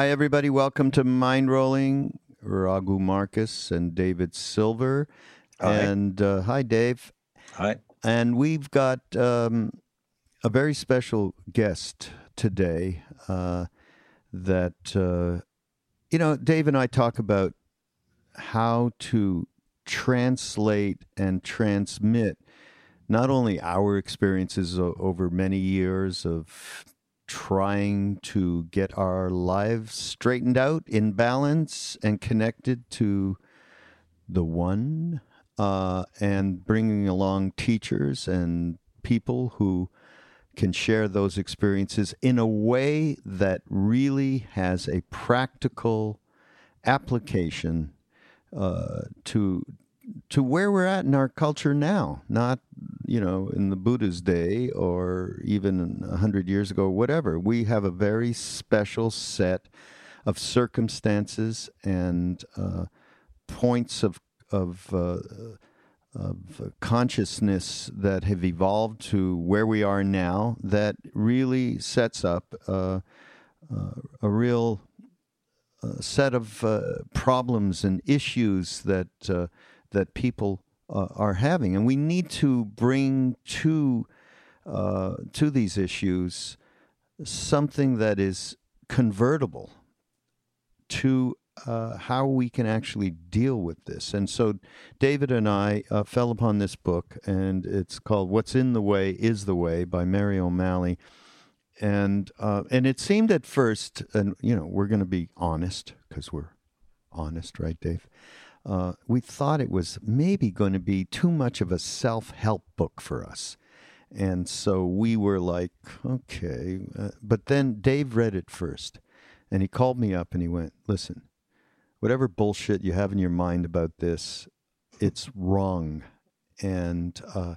Hi, everybody. Welcome to Mind Rolling. Raghu Marcus and David Silver. Hi. And uh, hi, Dave. Hi. And we've got um, a very special guest today uh, that, uh, you know, Dave and I talk about how to translate and transmit not only our experiences over many years of trying to get our lives straightened out in balance and connected to the one uh, and bringing along teachers and people who can share those experiences in a way that really has a practical application uh, to to where we're at in our culture now, not you know in the Buddha's day or even a hundred years ago, whatever. We have a very special set of circumstances and uh, points of of uh, of consciousness that have evolved to where we are now that really sets up uh, uh, a real uh, set of uh, problems and issues that that people uh, are having, and we need to bring to uh, to these issues something that is convertible to uh, how we can actually deal with this. And so, David and I uh, fell upon this book, and it's called "What's in the Way Is the Way" by Mary O'Malley. And uh, and it seemed at first, and you know, we're going to be honest because we're honest, right, Dave? Uh, we thought it was maybe going to be too much of a self help book for us. And so we were like, okay. Uh, but then Dave read it first. And he called me up and he went, listen, whatever bullshit you have in your mind about this, it's wrong. And uh,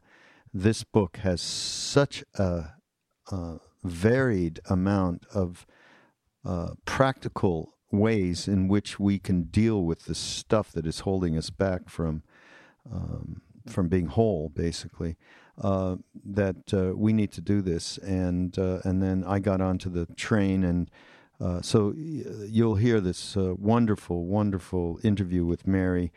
this book has such a, a varied amount of uh, practical ways in which we can deal with the stuff that is holding us back from um, from being whole, basically. Uh, that uh, we need to do this, and uh, and then I got onto the train, and uh, so you'll hear this uh, wonderful, wonderful interview with Mary.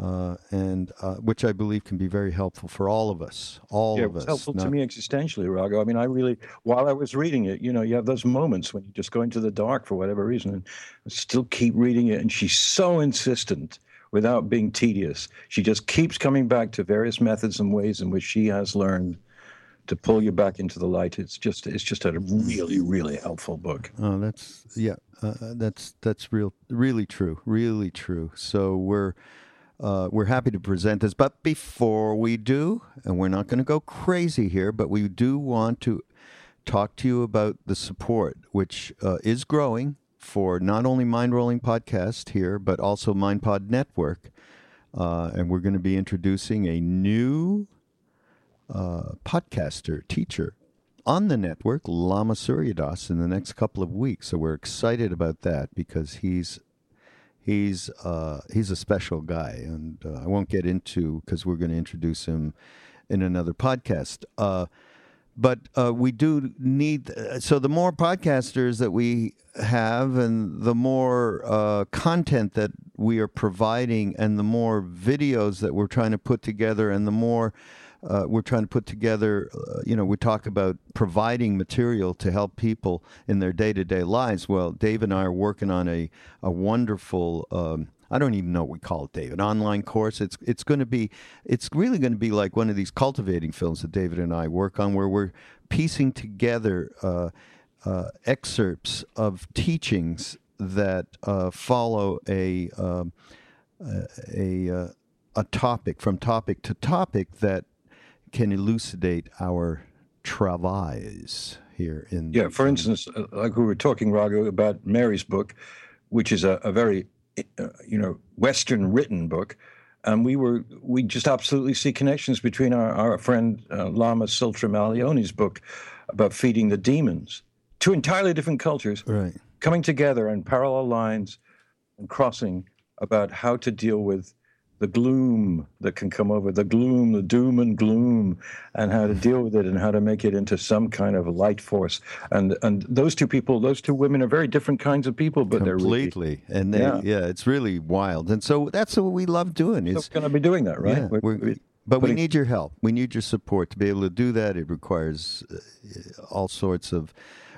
Uh, and which I believe can be very helpful for all of us, all yeah, of it was us. helpful not- to me existentially, Raghu. I mean, I really, while I was reading it, you know, you have those moments when you just go into the dark for whatever reason and still keep reading it. And she's so insistent without being tedious. She just keeps coming back to various methods and ways in which she has learned to pull you back into the light. It's just, it's just a really, really helpful book. Oh, that's yeah, uh, that's that's real, really true, really true. So we're uh, we're happy to present this, but before we do, and we're not going to go crazy here, but we do want to talk to you about the support, which uh, is growing for not only Mind Rolling Podcast here, but also MindPod Network, uh, and we're going to be introducing a new uh, podcaster teacher on the network, Lama Surya Das, in the next couple of weeks. So we're excited about that because he's he's uh, he's a special guy, and uh, I won't get into because we're going to introduce him in another podcast. Uh, but uh, we do need so the more podcasters that we have, and the more uh, content that we are providing, and the more videos that we're trying to put together, and the more uh, we're trying to put together. Uh, you know, we talk about providing material to help people in their day to day lives. Well, Dave and I are working on a a wonderful. Um, I don't even know what we call it, David. Online course. It's it's going to be. It's really going to be like one of these cultivating films that David and I work on, where we're piecing together uh, uh, excerpts of teachings that uh, follow a um, a uh, a topic from topic to topic that can elucidate our travails here in yeah. For instance, uh, like we were talking, Raghu, about Mary's book, which is a, a very uh, you know Western written book. And we were we just absolutely see connections between our, our friend uh, Lama Allione's book about feeding the demons, two entirely different cultures, right. coming together on parallel lines and crossing about how to deal with the gloom that can come over, the gloom, the doom and gloom, and how to deal with it and how to make it into some kind of light force. And and those two people, those two women are very different kinds of people, but completely. they're really, and they, yeah. yeah. it's really wild. And so that's what we love doing. Is so going to be doing that, right? Yeah, we're, we're, but we need your help. We need your support to be able to do that. It requires uh, all sorts of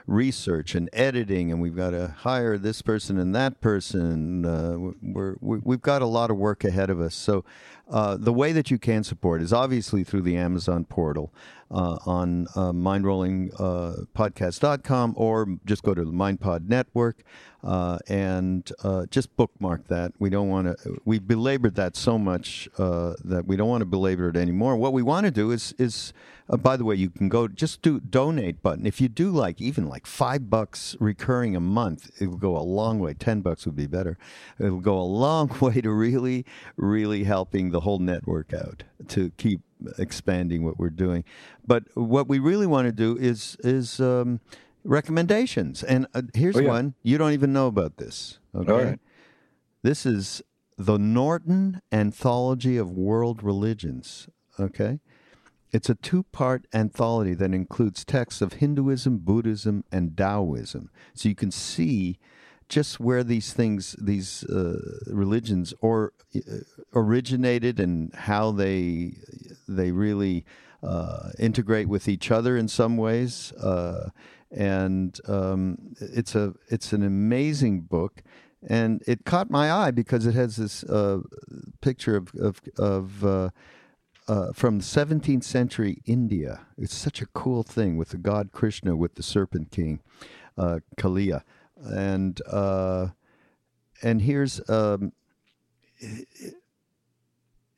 research and editing, and we've got to hire this person and that person. Uh, we're, we've got a lot of work ahead of us. So, uh, the way that you can support is obviously through the Amazon portal uh, on uh, mindrollingpodcast.com or just go to the MindPod Network uh, and uh, just bookmark that. We don't want to. We belabored that so much uh, that we don't want to belabor it anymore. What we want to do is is. Uh, by the way, you can go just do donate button. If you do like even like five bucks recurring a month, it will go a long way. Ten bucks would be better. It will go a long way to really, really helping the whole network out to keep expanding what we're doing. But what we really want to do is is um, recommendations. And uh, here's oh, yeah. one you don't even know about this. Okay, this is the Norton Anthology of World Religions. Okay. It's a two part anthology that includes texts of Hinduism, Buddhism, and Taoism. So you can see just where these things, these uh, religions, or uh, originated and how they they really uh, integrate with each other in some ways. And um, it's a it's an amazing book, and it caught my eye because it has this uh, picture of of, of uh, uh, from 17th century India. It's such a cool thing with the god Krishna with the Serpent King, uh, Kalia, and uh, and here's um,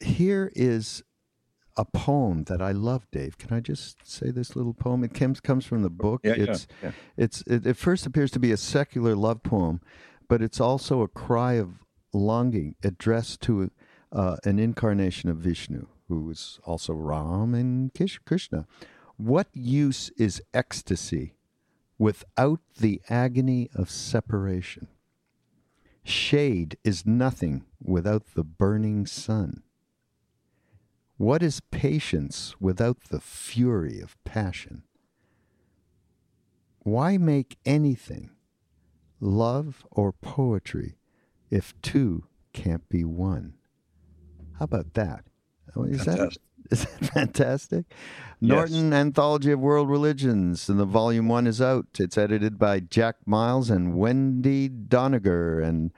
here is a poem that I love, Dave. Can I just say this little poem? It comes comes from the book. Yeah, it's yeah, yeah. it's it, it first appears to be a secular love poem, but it's also a cry of longing addressed to uh, an incarnation of Vishnu, who is also Ram and Krishna. What use is ecstasy without the agony of separation? Shade is nothing without the burning sun. What is patience without the fury of passion? Why make anything, love or poetry, if two can't be one? How about that? Oh, is fantastic. that is that fantastic? Yes. Norton Anthology of World Religions, and the volume one is out. It's edited by Jack Miles and Wendy Doniger, and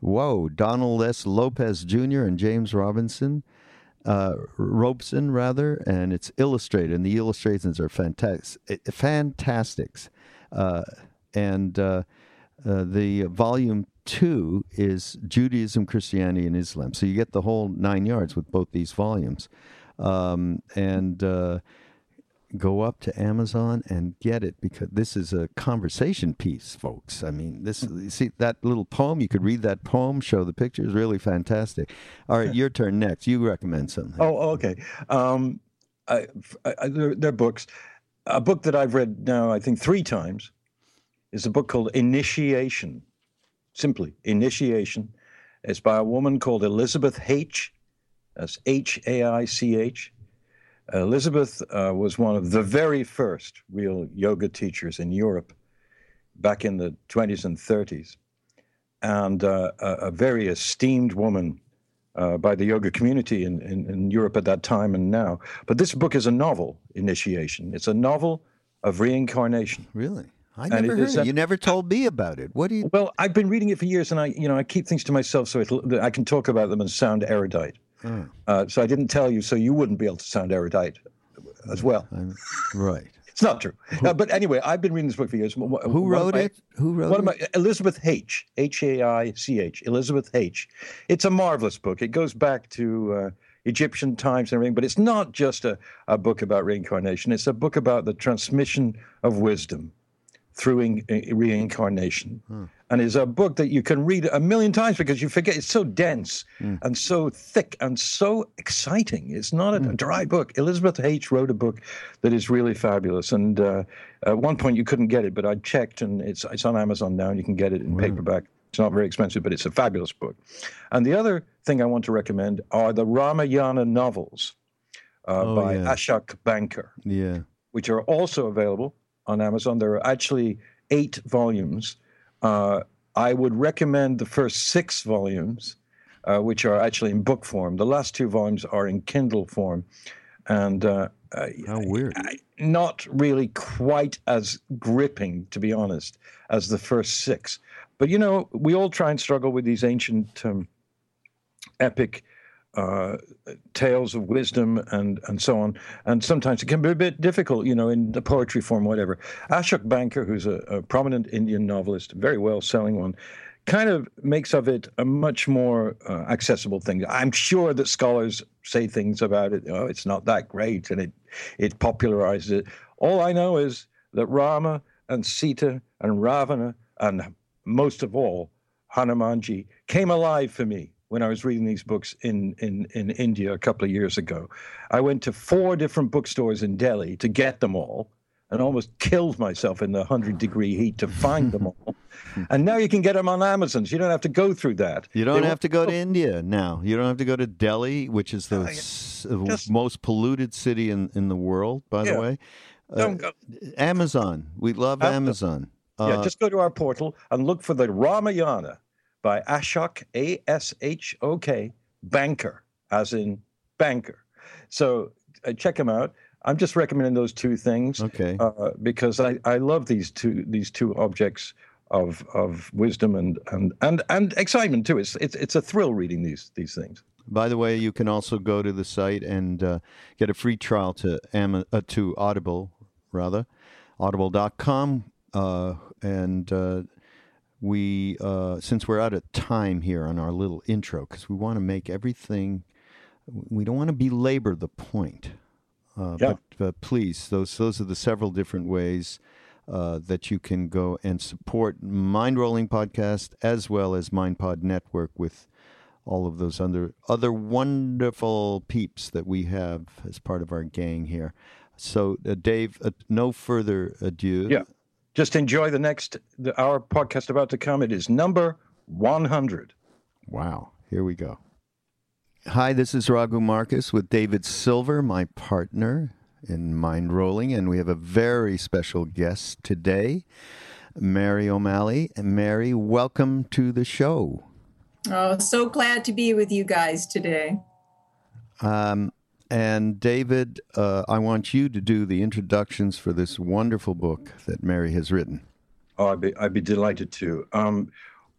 whoa, Donald S. Lopez Jr. and James Robinson uh, Robeson rather, and it's illustrated, and the illustrations are fantastic, fantastics. Uh, and uh, uh, the volume two is Judaism, Christianity, and Islam. So you get the whole nine yards with both these volumes. Um, and uh, go up to Amazon and get it because this is a conversation piece, folks. I mean, this you see that little poem. You could read that poem, show the pictures. Really fantastic. All right, your turn next. You recommend something. Oh, okay. Um, I, I, they're, they're books. A book that I've read now, I think three times, is a book called Initiation. Simply Initiation. It's by a woman called Elizabeth Haich. That's H A I C H. Elizabeth uh, was one of the very first real yoga teachers in Europe back in the 20s and 30s, and uh, a, a, very esteemed woman uh, by the yoga community in, in, in, Europe at that time and now. But this book is a novel initiation. It's a novel of reincarnation. Really? I never heard it. You never told me about it. What do you? Well, I've been reading it for years, and I, you know, I keep things to myself so I can talk about them and sound erudite. Oh. Uh, so I didn't tell you, so you wouldn't be able to sound erudite as well. I'm, right. It's not true. Uh, but anyway, I've been reading this book for years. Who wrote my, it? Who wrote one it? Of my, Elizabeth Haich. H A I C H. Elizabeth Haich. It's a marvelous book. It goes back to uh, Egyptian times and everything, but it's not just a, a book about reincarnation. It's a book about the transmission of wisdom through in, in reincarnation. Hmm. And it's a book that you can read a million times because you forget it's so dense mm. and so thick and so exciting. It's not a, mm. dry book. Elizabeth Haich. wrote a book that is really fabulous. And uh, at one point you couldn't get it, but I checked and it's, it's on Amazon now and you can get it in wow. paperback. It's not very expensive, but it's a fabulous book. And the other thing I want to recommend are the Ramayana novels uh, oh, by yeah. Ashok Banker, yeah. which are also available on Amazon. There are actually eight volumes. Uh, I would recommend the first six volumes, uh, which are actually in book form. The last two volumes are in Kindle form, and uh, how weird. not really quite as gripping, to be honest, as the first six. But you know, we all try and struggle with these ancient um, epic uh, tales of wisdom and and so on. And sometimes it can be a bit difficult, you know, in the poetry form, whatever. Ashok Banker, who's a, a prominent Indian novelist, very well selling one, kind of makes of it a much more uh, accessible thing. I'm sure that scholars say things about it. Oh, it's not that great, and it it popularizes it. All I know is that Rama and Sita and Ravana and most of all Hanumanji came alive for me when I was reading these books in, in, in India a couple of years ago. I went to four different bookstores in Delhi to get them all and almost killed myself in the 100 degree heat to find them all. and now you can get them on Amazon. So you don't have to go through that. You don't they have to go to India now. You don't have to go to Delhi, which is the uh, Just, most polluted city in, in the world, by yeah. the way. Uh, Amazon. We love Amazon. Uh, yeah, just go to our portal and look for the Ramayana by Ashok, A S H O K, Banker, as in banker. So uh, check him out. I'm just recommending those two things. Okay. Uh, because I, I love these two these two objects of of wisdom and and and and excitement too. It's it's it's a thrill reading these these things. By the way, you can also go to the site and uh, get a free trial to Am- uh, to Audible, rather, audible.com, uh, and uh, we uh, since we're out of time here on our little intro because we want to make everything we don't want to belabor the point uh, yeah. but, please those those are the several different ways uh, that you can go and support mind rolling podcast as well as mindpod network with all of those other other wonderful peeps that we have as part of our gang here. So uh, dave uh, no further ado. Yeah just enjoy the next the, our podcast about to come. It is number 100. Wow. Here we go. Hi, this is Raghu Marcus with David Silver, my partner in Mind Rolling, and we have a very special guest today, Mary O'Malley. Mary, welcome to the show. Oh, so glad to be with you guys today. Um, and David, uh, I want you to do the introductions for this wonderful book that Mary has written. Oh, I'd be, I'd be delighted to. Um,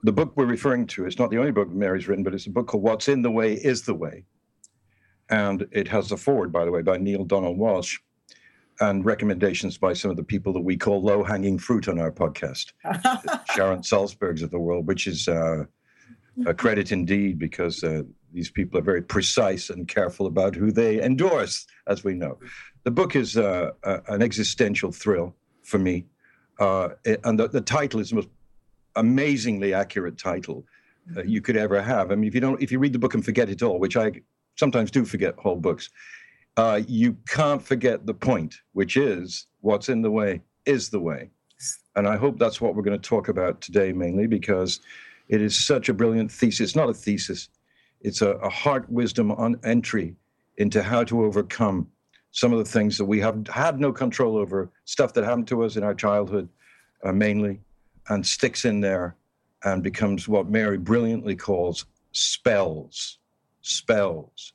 the book we're referring to is not the only book Mary's written, but it's a book called What's in the Way is the Way. And it has a foreword, by the way, by Neale Donald Walsch and recommendations by some of the people that we call low hanging fruit on our podcast, Sharon Salzbergs of the world, which is uh, a credit indeed because uh, these people are very precise and careful about who they endorse, as we know. The book is uh, an existential thrill for me, uh, and the, the, title is the most amazingly accurate title uh, you could ever have. I mean, if you don't, if you read the book and forget it all, which I sometimes do forget whole books, uh, you can't forget the point, which is what's in the way is the way. And I hope that's what we're going to talk about today, mainly because it is such a brilliant thesis. Not a thesis, it's a, a heart wisdom on entry into how to overcome some of the things that we have had no control over, stuff that happened to us in our childhood, uh, mainly, and sticks in there and becomes what Mary brilliantly calls spells. spells.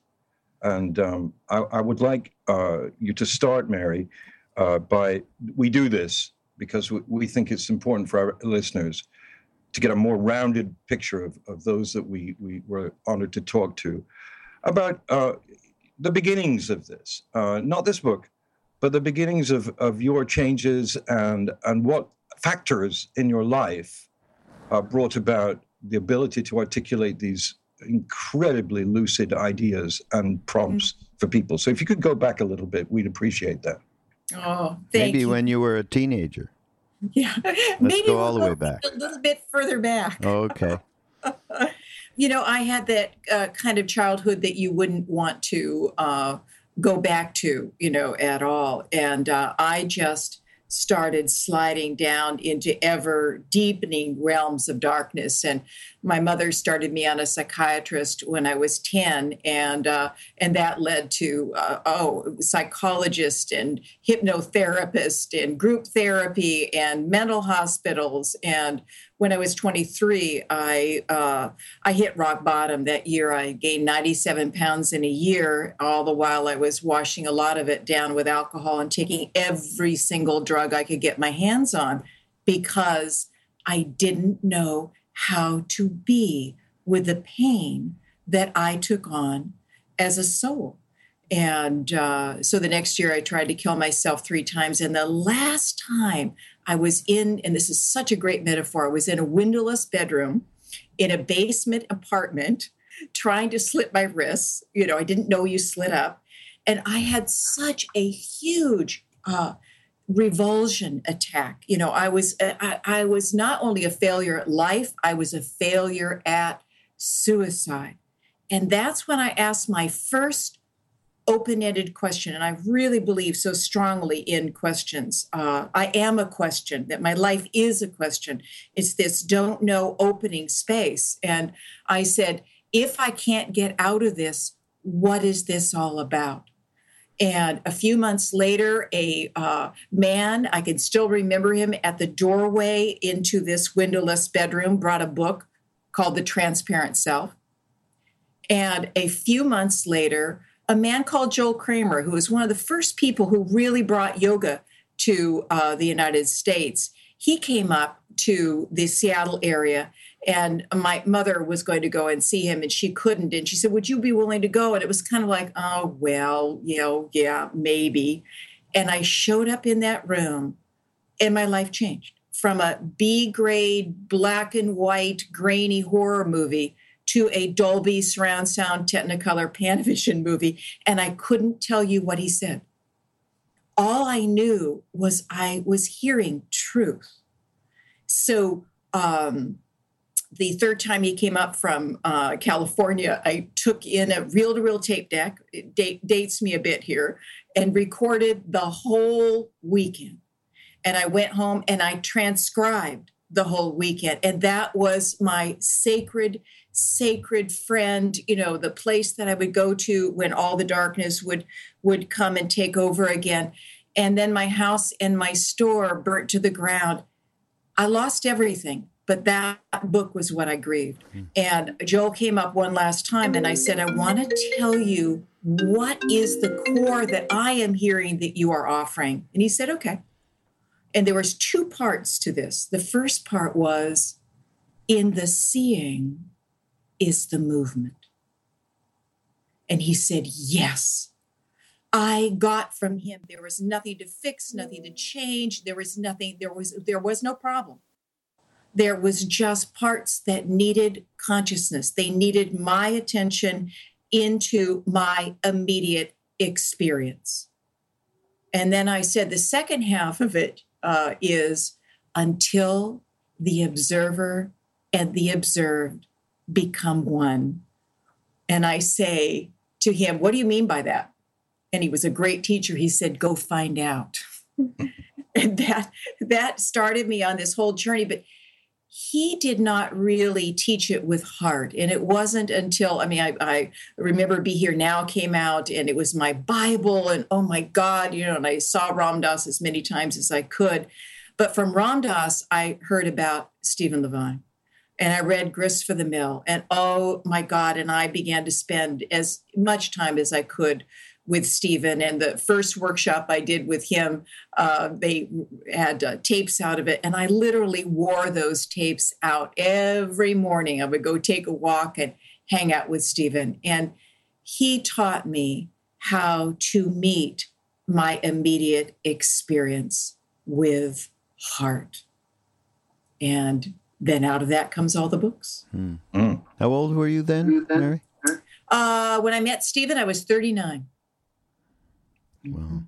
And um, I, I, would like uh, you to start, Mary, uh, by we do this because we, we, think it's important for our listeners to get a more rounded picture of, of those that we, we were honored to talk to about uh, the beginnings of this. Uh, not this book, but the beginnings of, of your changes and, and what factors in your life uh, brought about the ability to articulate these incredibly lucid ideas and prompts mm-hmm. for people. So if you could go back a little bit, we'd appreciate that. Oh, thank you. Maybe you. when you were a teenager. Yeah. Let's Maybe go we'll all the way back. A little bit further back. Okay. you know, I had that uh, kind of childhood that you wouldn't want to uh, go back to, you know, at all. And uh, I just started sliding down into ever deepening realms of darkness. And my mother started me on a psychiatrist when I was 10, and uh, and that led to uh, oh, psychologist and hypnotherapist and group therapy and mental hospitals and when I was 23, I uh, I hit rock bottom that year. I gained 97 pounds in a year, all the while I was washing a lot of it down with alcohol and taking every single drug I could get my hands on because I didn't know how to be with the pain that I took on as a soul. And uh, so the next year, I tried to kill myself three times. And the last time I was in, and this is such a great metaphor, I was in a windowless bedroom in a basement apartment trying to slit my wrists. You know, I didn't know you slit up. And I had such a huge uh, revulsion attack. You know, I was uh, I, I was not only a failure at life, I was a failure at suicide. And that's when I asked my first open ended question. And I really believe so strongly in questions. Uh, I am a question, that my life is a question. It's this don't know opening space. And I said, if I can't get out of this, what is this all about? And a few months later, a uh, man, I can still remember him at the doorway into this windowless bedroom, brought a book called The Transparent Self. And a few months later, a man called Joel Kramer, who was one of the first people who really brought yoga to uh, the United States. He came up to the Seattle area, and my mother was going to go and see him, and she couldn't. And she said, Would you be willing to go? And it was kind of like, Oh, well, you know, yeah, maybe. And I showed up in that room, and my life changed from a B grade, black and white, grainy horror movie to a Dolby surround sound Technicolor Panavision movie, and I couldn't tell you what he said. All I knew was I was hearing truth. So um, the third time he came up from uh, California, I took in a reel to reel tape deck, it dates me a bit here, and recorded the whole weekend. And I went home and I transcribed the whole weekend. And that was my sacred sacred friend you know the place that i would go to when all the darkness would would come and take over again and then my house and my store burnt to the ground i lost everything but that book was what i grieved mm. and joel came up one last time and i said i want to tell you what is the core that i am hearing that you are offering and he said okay and there was two parts to this the first part was in the seeing is the movement. And he said, Yes. I got from him there was nothing to fix, nothing to change. There was nothing, there was there was no problem. There was just parts that needed consciousness. They needed my attention into my immediate experience. And then I said the second half of it uh, is until the observer and the observed become one. And I say to him, What do you mean by that? And he was a great teacher. He said, Go find out. and that that started me on this whole journey. But he did not really teach it with heart. And it wasn't until, I mean, I, I, remember Be Here Now came out and it was my Bible. And oh my God, you know, and I saw Ram Dass as many times as I could. But from Ram Dass, I heard about Stephen Levine and I read Grist for the Mill. And oh my God, and I began to spend as much time as I could with Stephen. And the first workshop I did with him, uh, they had uh, tapes out of it. And I literally wore those tapes out every morning. I would go take a walk and hang out with Stephen. And he taught me how to meet my immediate experience with heart. And then out of that comes all the books. Hmm. Mm. How old were you then, Mary? Uh, when I met Stephen, I was 39. Wow.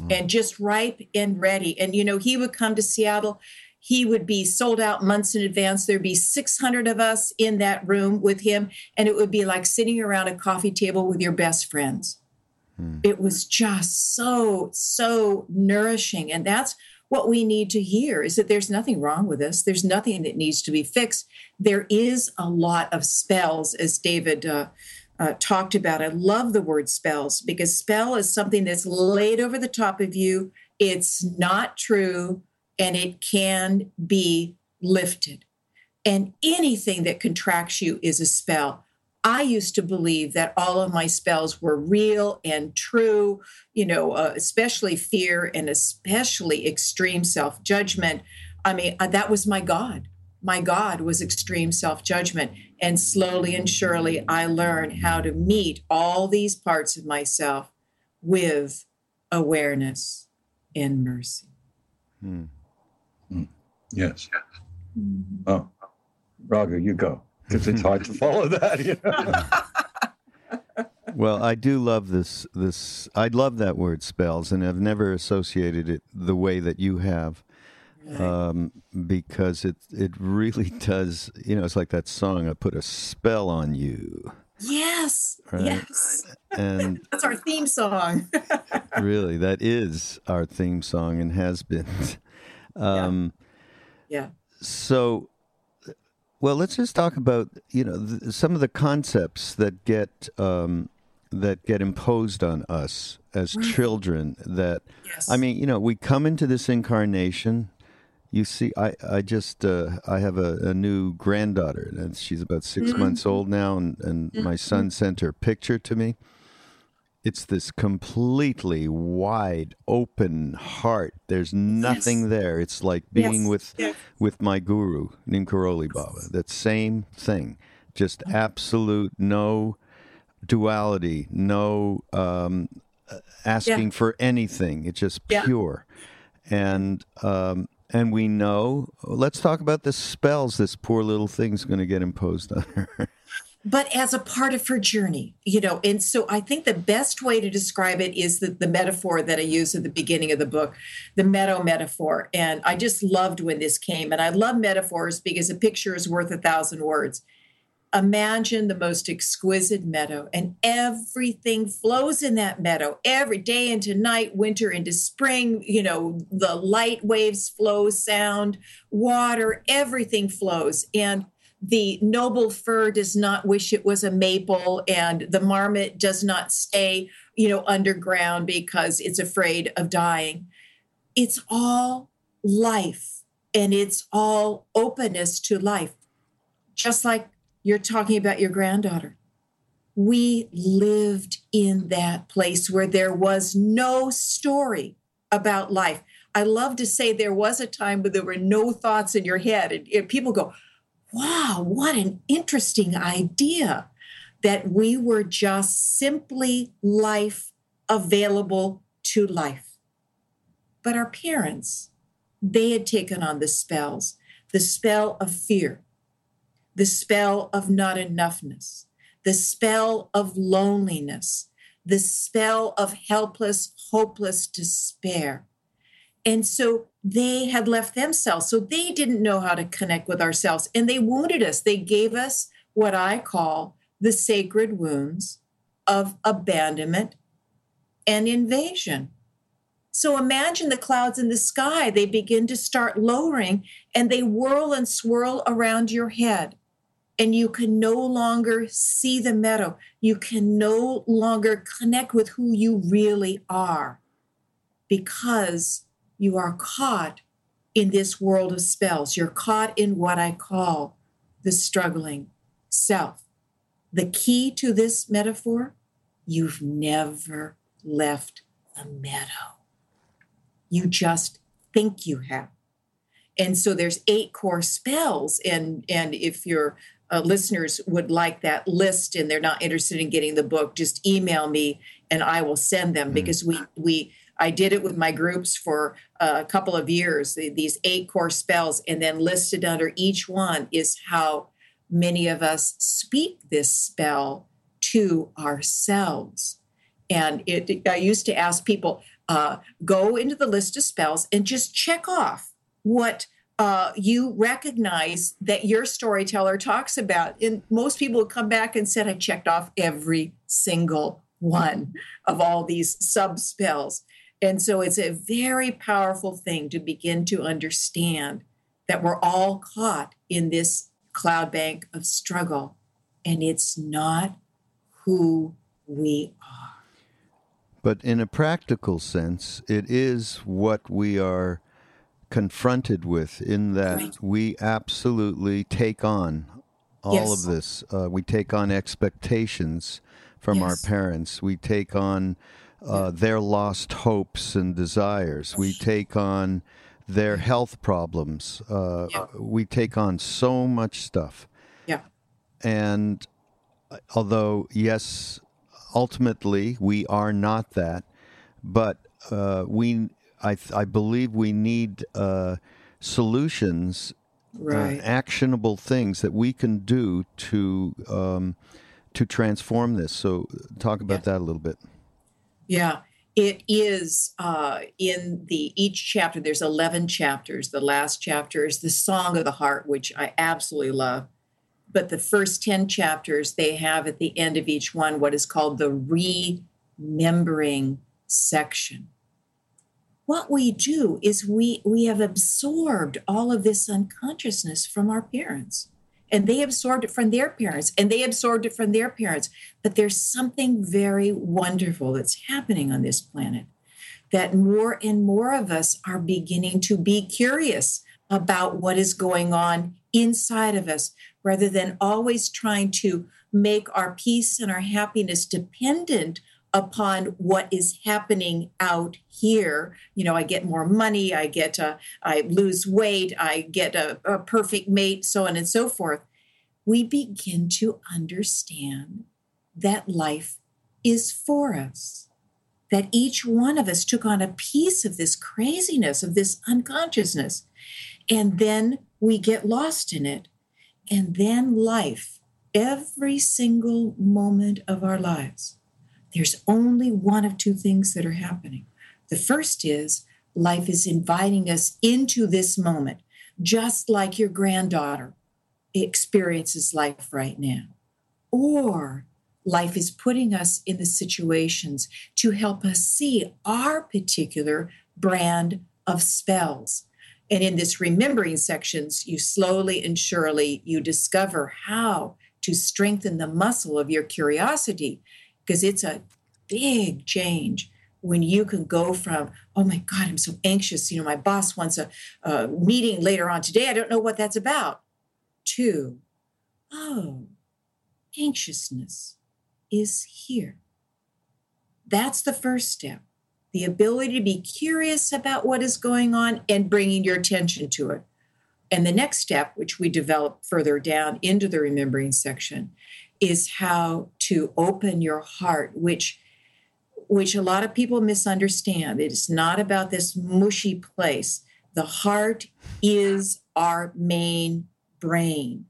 wow. And just ripe and ready. And, you know, he would come to Seattle. He would be sold out months in advance. There'd be 600 of us in that room with him. And it would be like sitting around a coffee table with your best friends. Hmm. It was just so, so nourishing. And that's what we need to hear is that there's nothing wrong with us. There's nothing that needs to be fixed. There is a lot of spells, as David uh, uh, talked about. I love the word spells because spell is something that's laid over the top of you. It's not true and it can be lifted. And anything that contracts you is a spell. I used to believe that all of my spells were real and true, you know, uh, especially fear and especially extreme self judgment. I mean, uh, that was my God. My God was extreme self judgment. And slowly and surely, I learned how to meet all these parts of myself with awareness and mercy. Hmm. Hmm. Yes. Mm-hmm. Oh, Raghu, you go because it's hard to follow that. You know? well, I do love this. This I love that word spells, and I've never associated it the way that you have, um, because it it really does. You know, it's like that song. I put a spell on you. Yes. Right? Yes. And that's our theme song. really, that is our theme song and has been. Um, yeah. yeah. So well, let's just talk about you know th- some of the concepts that get um, that get imposed on us as right. children. That yes. I mean, you know, we come into this incarnation. You see, I I just uh, I have a, a, new granddaughter, and she's about 6 mm-hmm. months old now, and and mm-hmm. my son sent her picture to me it's this completely wide open heart there's nothing yes. there it's like being yes. with yes. with my guru Neem Karoli Baba that same thing just mm-hmm. absolute no duality no um, asking yeah. for anything it's just pure yeah. and um, and we know let's talk about the spells this poor little thing's going to get imposed on her but as a part of her journey, you know. And so I think the best way to describe it is the, the metaphor that I use at the beginning of the book, the meadow metaphor. And I just loved when this came. And I love metaphors because a picture is worth a thousand words. Imagine the most exquisite meadow, and everything flows in that meadow every day into night, winter into spring. You know, the light waves flow, sound, water, everything flows. And the noble fir does not wish it was a maple and the marmot does not stay you know underground because it's afraid of dying it's all life and it's all openness to life just like you're talking about your granddaughter. We lived in that place where there was no story about life. I love to say there was a time where there were no thoughts in your head and, and people go wow, what an interesting idea that we were just simply life available to life. But our parents, they had taken on the spells the spell of fear, the spell of not enoughness, the spell of loneliness, the spell of helpless, hopeless despair. And so they had left themselves. So they didn't know how to connect with ourselves. And they wounded us. They gave us what I call the sacred wounds of abandonment and invasion. So imagine the clouds in the sky. They begin to start lowering and they whirl and swirl around your head. And you can no longer see the meadow. You can no longer connect with who you really are because you are caught in this world of spells. You're caught in what I call the struggling self. The key to this metaphor you've never left the meadow. You just think you have. And so there's eight core spells. And, and if your uh, listeners would like that list and they're not interested in getting the book, just email me and I will send them mm. because we, we, I did it with my groups for a couple of years, these eight core spells, and then listed under each one is how many of us speak this spell to ourselves. And it, I used to ask people, uh, go into the list of spells and just check off what uh, you recognize that your storyteller talks about. And most people would come back and said, I checked off every single one of all these sub spells. And so it's a very powerful thing to begin to understand that we're all caught in this cloud bank of struggle, and it's not who we are. But in a practical sense, it is what we are confronted with in that we absolutely take on all yes. of this. Uh, we take on expectations from yes. our parents. We take on uh, their lost hopes and desires. We take on their health problems. Uh, yeah. We take on so much stuff. Yeah. And uh, although, yes, ultimately we are not that, but uh, we, I, I believe we need uh, solutions, uh, actionable things that we can do to um, to transform this. So, talk about yeah. that a little bit. Yeah, it is uh, in the each chapter. There's eleven chapters. The last chapter is the Song of the Heart, which I absolutely love. But the first ten chapters, they have at the end of each one what is called the remembering section. What we do is we we have absorbed all of this unconsciousness from our parents. And they absorbed it from their parents and they absorbed it from their parents. But there's something very wonderful that's happening on this planet that more and more of us are beginning to be curious about what is going on inside of us rather than always trying to make our peace and our happiness dependent upon what is happening out here. You know i get more money i get a, i lose weight i get a, a perfect mate so on and so forth. We begin to understand that life is for us that each one of us took on a piece of this craziness of this unconsciousness and then we get lost in it. And then life every single moment of our lives there's only one of two things that are happening. The first is life is inviting us into this moment, just like your granddaughter experiences life right now. Or life is putting us in the situations to help us see our particular brand of spells. And in this remembering sections, you slowly and surely you discover how to strengthen the muscle of your curiosity because it's a big change when you can go from oh my god i'm so anxious you know my boss wants a, a meeting later on today i don't know what that's about to oh anxiousness is here. That's the first step the ability to be curious about what is going on and bringing your attention to it. And the next step which we develop further down into the remembering section is how to open your heart, which which a lot of people misunderstand. It's not about this mushy place. The heart is our main brain.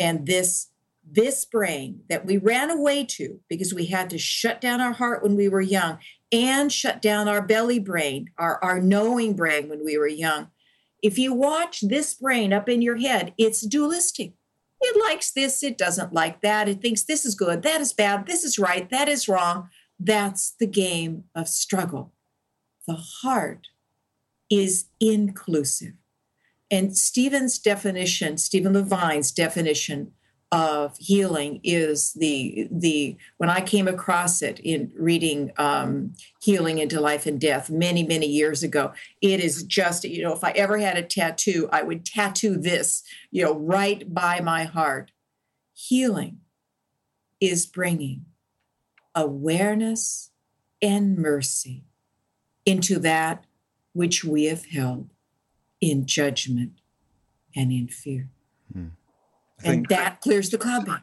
And this this brain that we ran away to because we had to shut down our heart when we were young and shut down our belly brain, our, our knowing brain when we were young. If you watch this brain up in your head, it's dualistic. It likes this, it doesn't like that. It thinks this is good, that is bad, this is right, that is wrong. That's the game of struggle. The heart is inclusive. And Stephen's definition, Stephen Levine's definition of healing is the the when I came across it in reading um, Healing into Life and Death many many years ago. It is just you know if I ever had a tattoo, I would tattoo this you know right by my heart. Healing is bringing awareness and mercy into that which we have held in judgment and in fear. And that clears the cloud bank.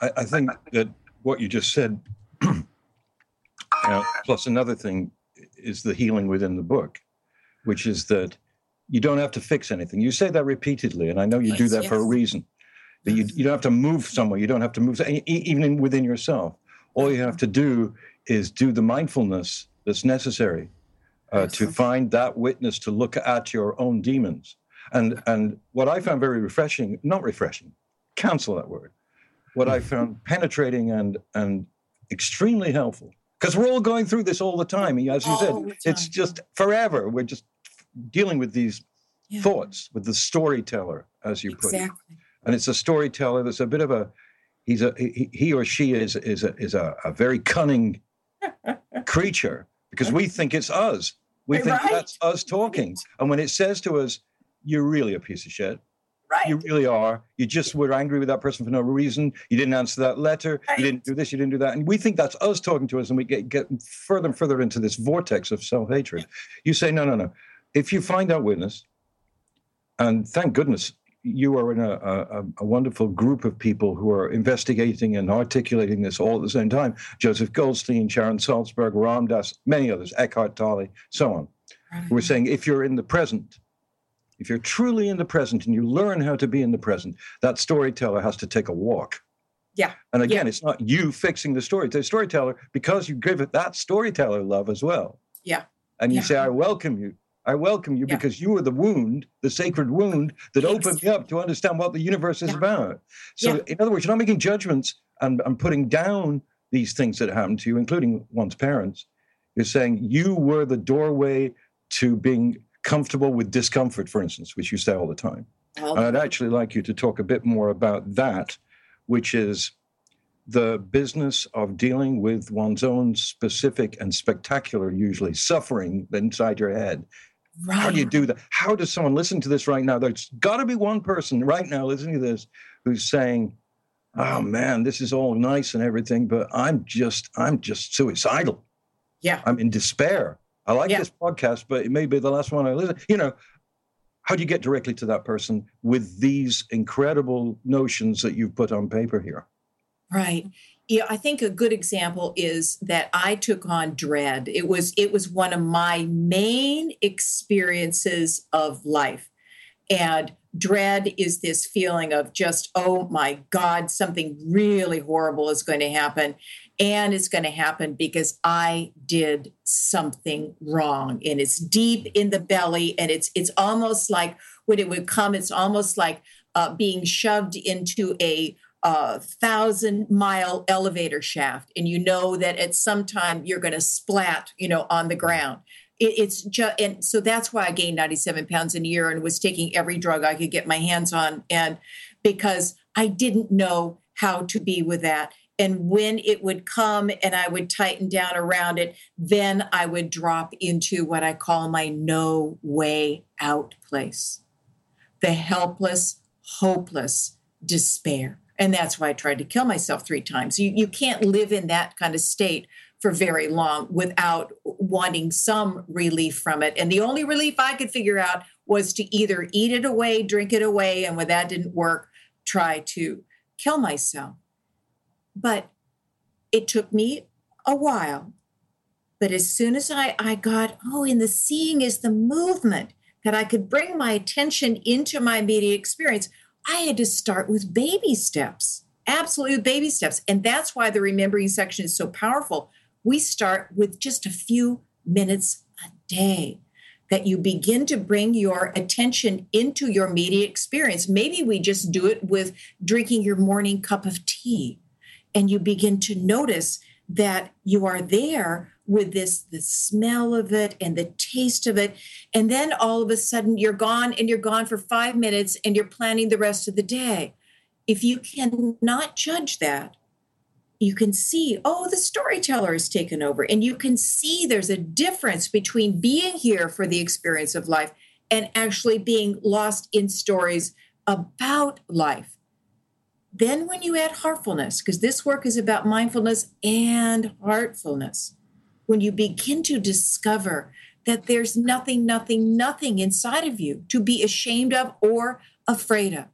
I, I, think that what you just said, plus another thing, is the healing within the book, which is that you don't have to fix anything. You say that repeatedly, and I know you yes, do that yes. for a reason. That you, you don't have to move somewhere. You don't have to move, even within yourself. All you have to do is do the mindfulness that's necessary uh, to find that witness to look at your own demons. And and what I found very refreshing, not refreshing, cancel that word. What I found penetrating and and extremely helpful, because we're all going through this all the time. As you all said, it's just forever. We're just dealing with these yeah. thoughts, with the storyteller, as you exactly. put it. And it's a storyteller that's a bit of a he's a he, he or she is is a is a, a very cunning creature because we think it's us we think right? that's us talking. And when it says to us, you're really a piece of shit. Right. You really are. You just were angry with that person for no reason. You didn't answer that letter. Right. You didn't do this. You didn't do that. And we think that's us talking to us, and we get, get further and further into this vortex of self hatred. You say, no, no, no. If you find that witness, and thank goodness you are in a, a, a, wonderful group of people who are investigating and articulating this all at the same time. Joseph Goldstein, Sharon Salzberg, Ram Dass, many others, Eckhart Tolle, so on. Right. We're saying if you're in the present, if you're truly in the present and you learn how to be in the present, that storyteller has to take a walk. Yeah. And again, yeah. it's not you fixing the story. The storyteller, because you give it that storyteller love as well. Yeah. And you yeah. say, I welcome you. I welcome you yeah. because you are the wound, the sacred wound that yes. opened me up to understand what the universe is about. So, in other words, you're not making judgments and, and putting down these things that happened to you, including one's parents. You're saying you were the doorway to being comfortable with discomfort, for instance, which you say all the time. and I'd actually like you to talk a bit more about that, which is the business of dealing with one's own specific and spectacular, usually suffering inside your head Right. How do you do that? How does someone listen to this right now? There's got to be one person right now listening to this who's saying, "Oh man, this is all nice and everything, but I'm just I'm just suicidal. Yeah, I'm in despair. I like yeah. this podcast, but it may be the last one I listen. You know, how do you get directly to that person with these incredible notions that you've put on paper here? Right yeah, I think a good example is that I took on dread. It was it was one of my main experiences of life. And dread is this feeling of just, oh my God, something really horrible is going to happen. And it's going to happen because I did something wrong. And it's deep in the belly. And it's it's almost like when it would come, it's almost like uh, being shoved into a a thousand mile elevator shaft and you know that at some time you're going to splat you know on the ground it, it's just and so that's why i gained 97 pounds in a year and was taking every drug i could get my hands on and because i didn't know how to be with that. And when it would come and i would tighten down around it then i would drop into what i call my no way out place. The helpless hopeless despair. And that's why I tried to kill myself three times. You, you can't live in that kind of state for very long without wanting some relief from it. And the only relief I could figure out was to either eat it away, drink it away, and when that didn't work, try to kill myself. But it took me a while. But as soon as I, I got, oh, in the seeing is the movement, that I could bring my attention into my immediate experience, I had to start with baby steps, absolutely with baby steps. And that's why the remembering section is so powerful. We start with just a few minutes a day that you begin to bring your attention into your media experience. Maybe we just do it with drinking your morning cup of tea, and you begin to notice that you are there with this the smell of it and the taste of it. And then all of a sudden you're gone and you're gone for 5 minutes and you're planning the rest of the day. If you cannot judge that, you can see, oh, the storyteller is taken over. And you can see there's a difference between being here for the experience of life and actually being lost in stories about life. Then, when you add heartfulness, because this work is about mindfulness and heartfulness, when you begin to discover that there's nothing, nothing, nothing inside of you to be ashamed of or afraid of,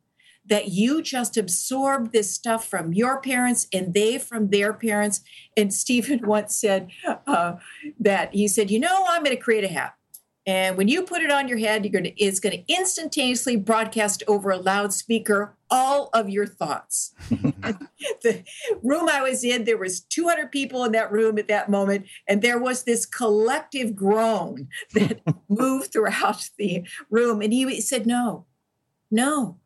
that you just absorb this stuff from your parents and they from their parents. And Stephen once said uh, that he said, You know, I'm going to create a hat. And when you put it on your head, you're to, it's going to instantaneously broadcast over a loudspeaker all of your thoughts. the room I was in, there was 200 people in that room at that moment, and there was this collective groan that moved throughout the room. And he said, "No, no."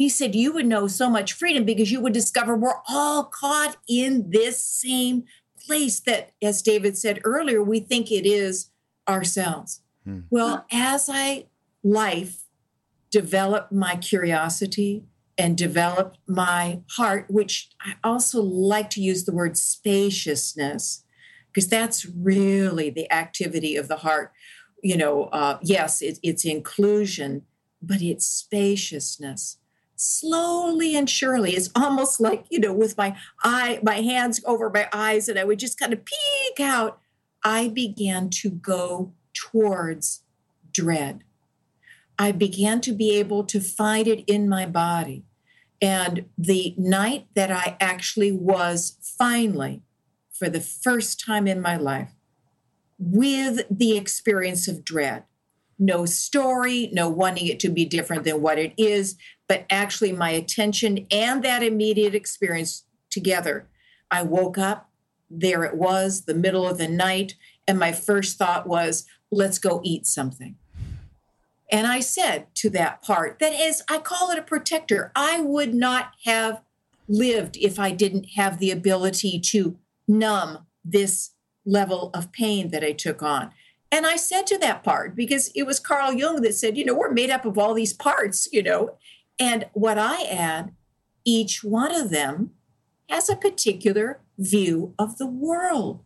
He said, "You would know so much freedom because you would discover we're all caught in this same place that, as David said earlier, we think it is ourselves." Hmm. Well, as I life developed my curiosity and developed my heart, which I also like to use the word spaciousness, because that's really the activity of the heart. You know, uh, yes, it, it's inclusion, but it's spaciousness. Slowly and surely, it's almost like you know, with my eye, my hands over my eyes, and I would just kind of peek out. I began to go towards dread. I began to be able to find it in my body. And the night that I actually was finally, for the first time in my life, with the experience of dread, no story, no wanting it to be different than what it is, but actually my attention and that immediate experience together. I woke up, there it was, the middle of the night, and my first thought was, let's go eat something. And I said to that part, that is, I call it a protector. I would not have lived if I didn't have the ability to numb this level of pain that I took on. And I said to that part, because it was Carl Jung that said, you know, we're made up of all these parts, you know. And what I add, each one of them has a particular view of the world.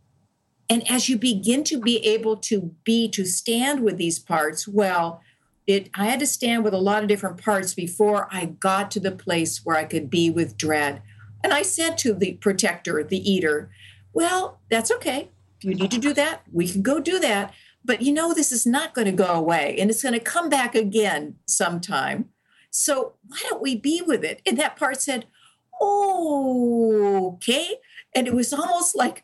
And as you begin to be able to be, to stand with these parts, well, it, I had to stand with a lot of different parts before I got to the place where I could be with dread. And I said to the protector, the eater, well, that's okay. You need to do that, we can go do that. But you know, this is not going to go away and it's going to come back again sometime. So why don't we be with it? And that part said, oh, okay. And it was almost like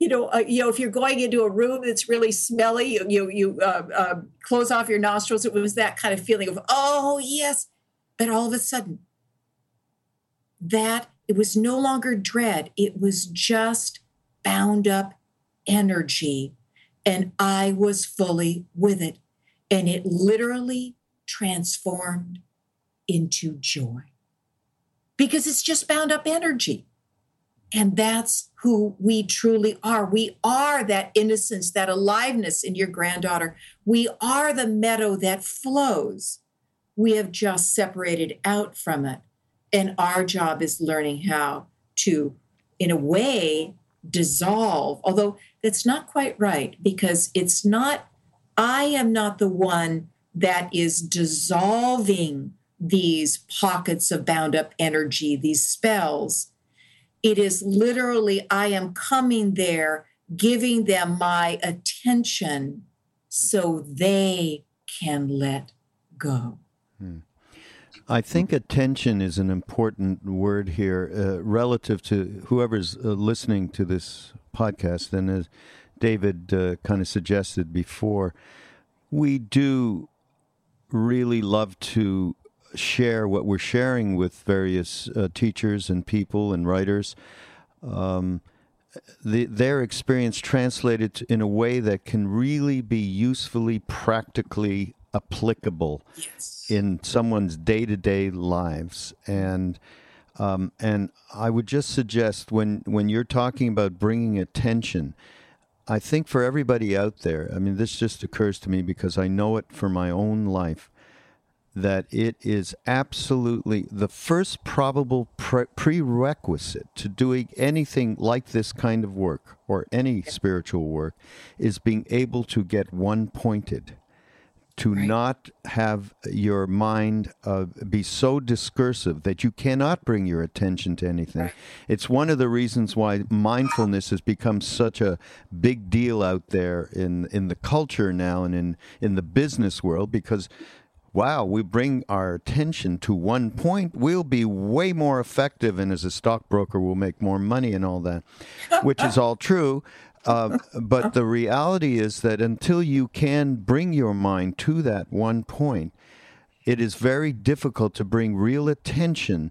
you know, uh, you know, if you're going into a room that's really smelly, you you, you uh, uh, close off your nostrils. It was that kind of feeling of, oh yes, but all of a sudden, that it was no longer dread. It was just bound up energy, and I was fully with it, and it literally transformed into joy because it's just bound up energy. And that's who we truly are. We are that innocence, that aliveness in your granddaughter. We are the meadow that flows. We have just separated out from it. And our job is learning how to, in a way, dissolve, although that's not quite right because it's not, I am not the one that is dissolving these pockets of bound up energy, these spells it is literally, I am coming there, giving them my attention so they can let go. I think attention is an important word here uh, relative to whoever's uh, listening to this podcast. And as David uh, kind of suggested before, we do really love to share what we're sharing with various uh, teachers and people and writers. Um, the, their experience translated in a way that can really be usefully, practically applicable yes. In someone's day to day lives. And um, and I would just suggest when when you're talking about bringing attention, I think for everybody out there, I mean, this just occurs to me because I know it for my own life that it is absolutely the first probable pre- prerequisite to doing anything like this kind of work or any spiritual work is being able to get one pointed to right. not have your mind uh, be so discursive that you cannot bring your attention to anything. Right. It's one of the reasons why mindfulness has become such a big deal out there in in the culture now and in in the business world because wow, we bring our attention to one point, we'll be way more effective, and as a stockbroker, we'll make more money and all that, which is all true. Uh, but the reality is that until you can bring your mind to that one point, it is very difficult to bring real attention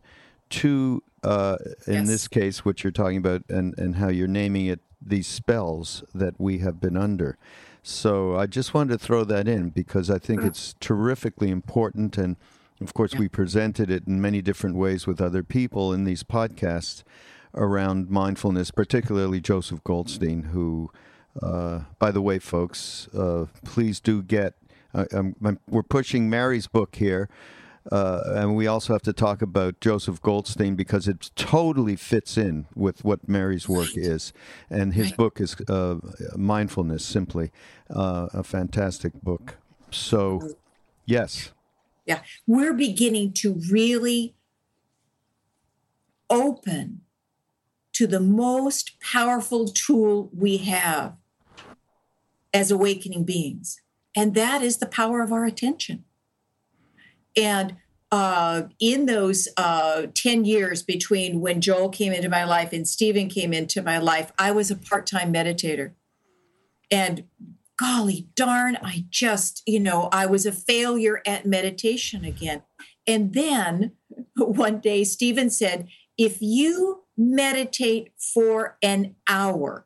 to, uh, in yes. this case, what you're talking about and, and how you're naming it, these spells that we have been under. So I just wanted to throw that in because I think it's terrifically important. And of course, we presented it in many different ways with other people in these podcasts around mindfulness, particularly Joseph Goldstein, who, uh, by the way, folks, uh, please do get. Uh, I'm, I'm, we're pushing Mary's book here. Uh, and we also have to talk about Joseph Goldstein because it totally fits in with what Mary's work is. And his book is uh, Mindfulness, simply uh, a fantastic book. So, yes. Yeah, we're beginning to really open to the most powerful tool we have as awakening beings, and that is the power of our attention. And uh, in those uh, 10 years between when Joel came into my life and Stephen came into my life, I was a part time meditator. And golly darn, I just, you know, I was a failure at meditation again. And then one day, Stephen said, if you meditate for an hour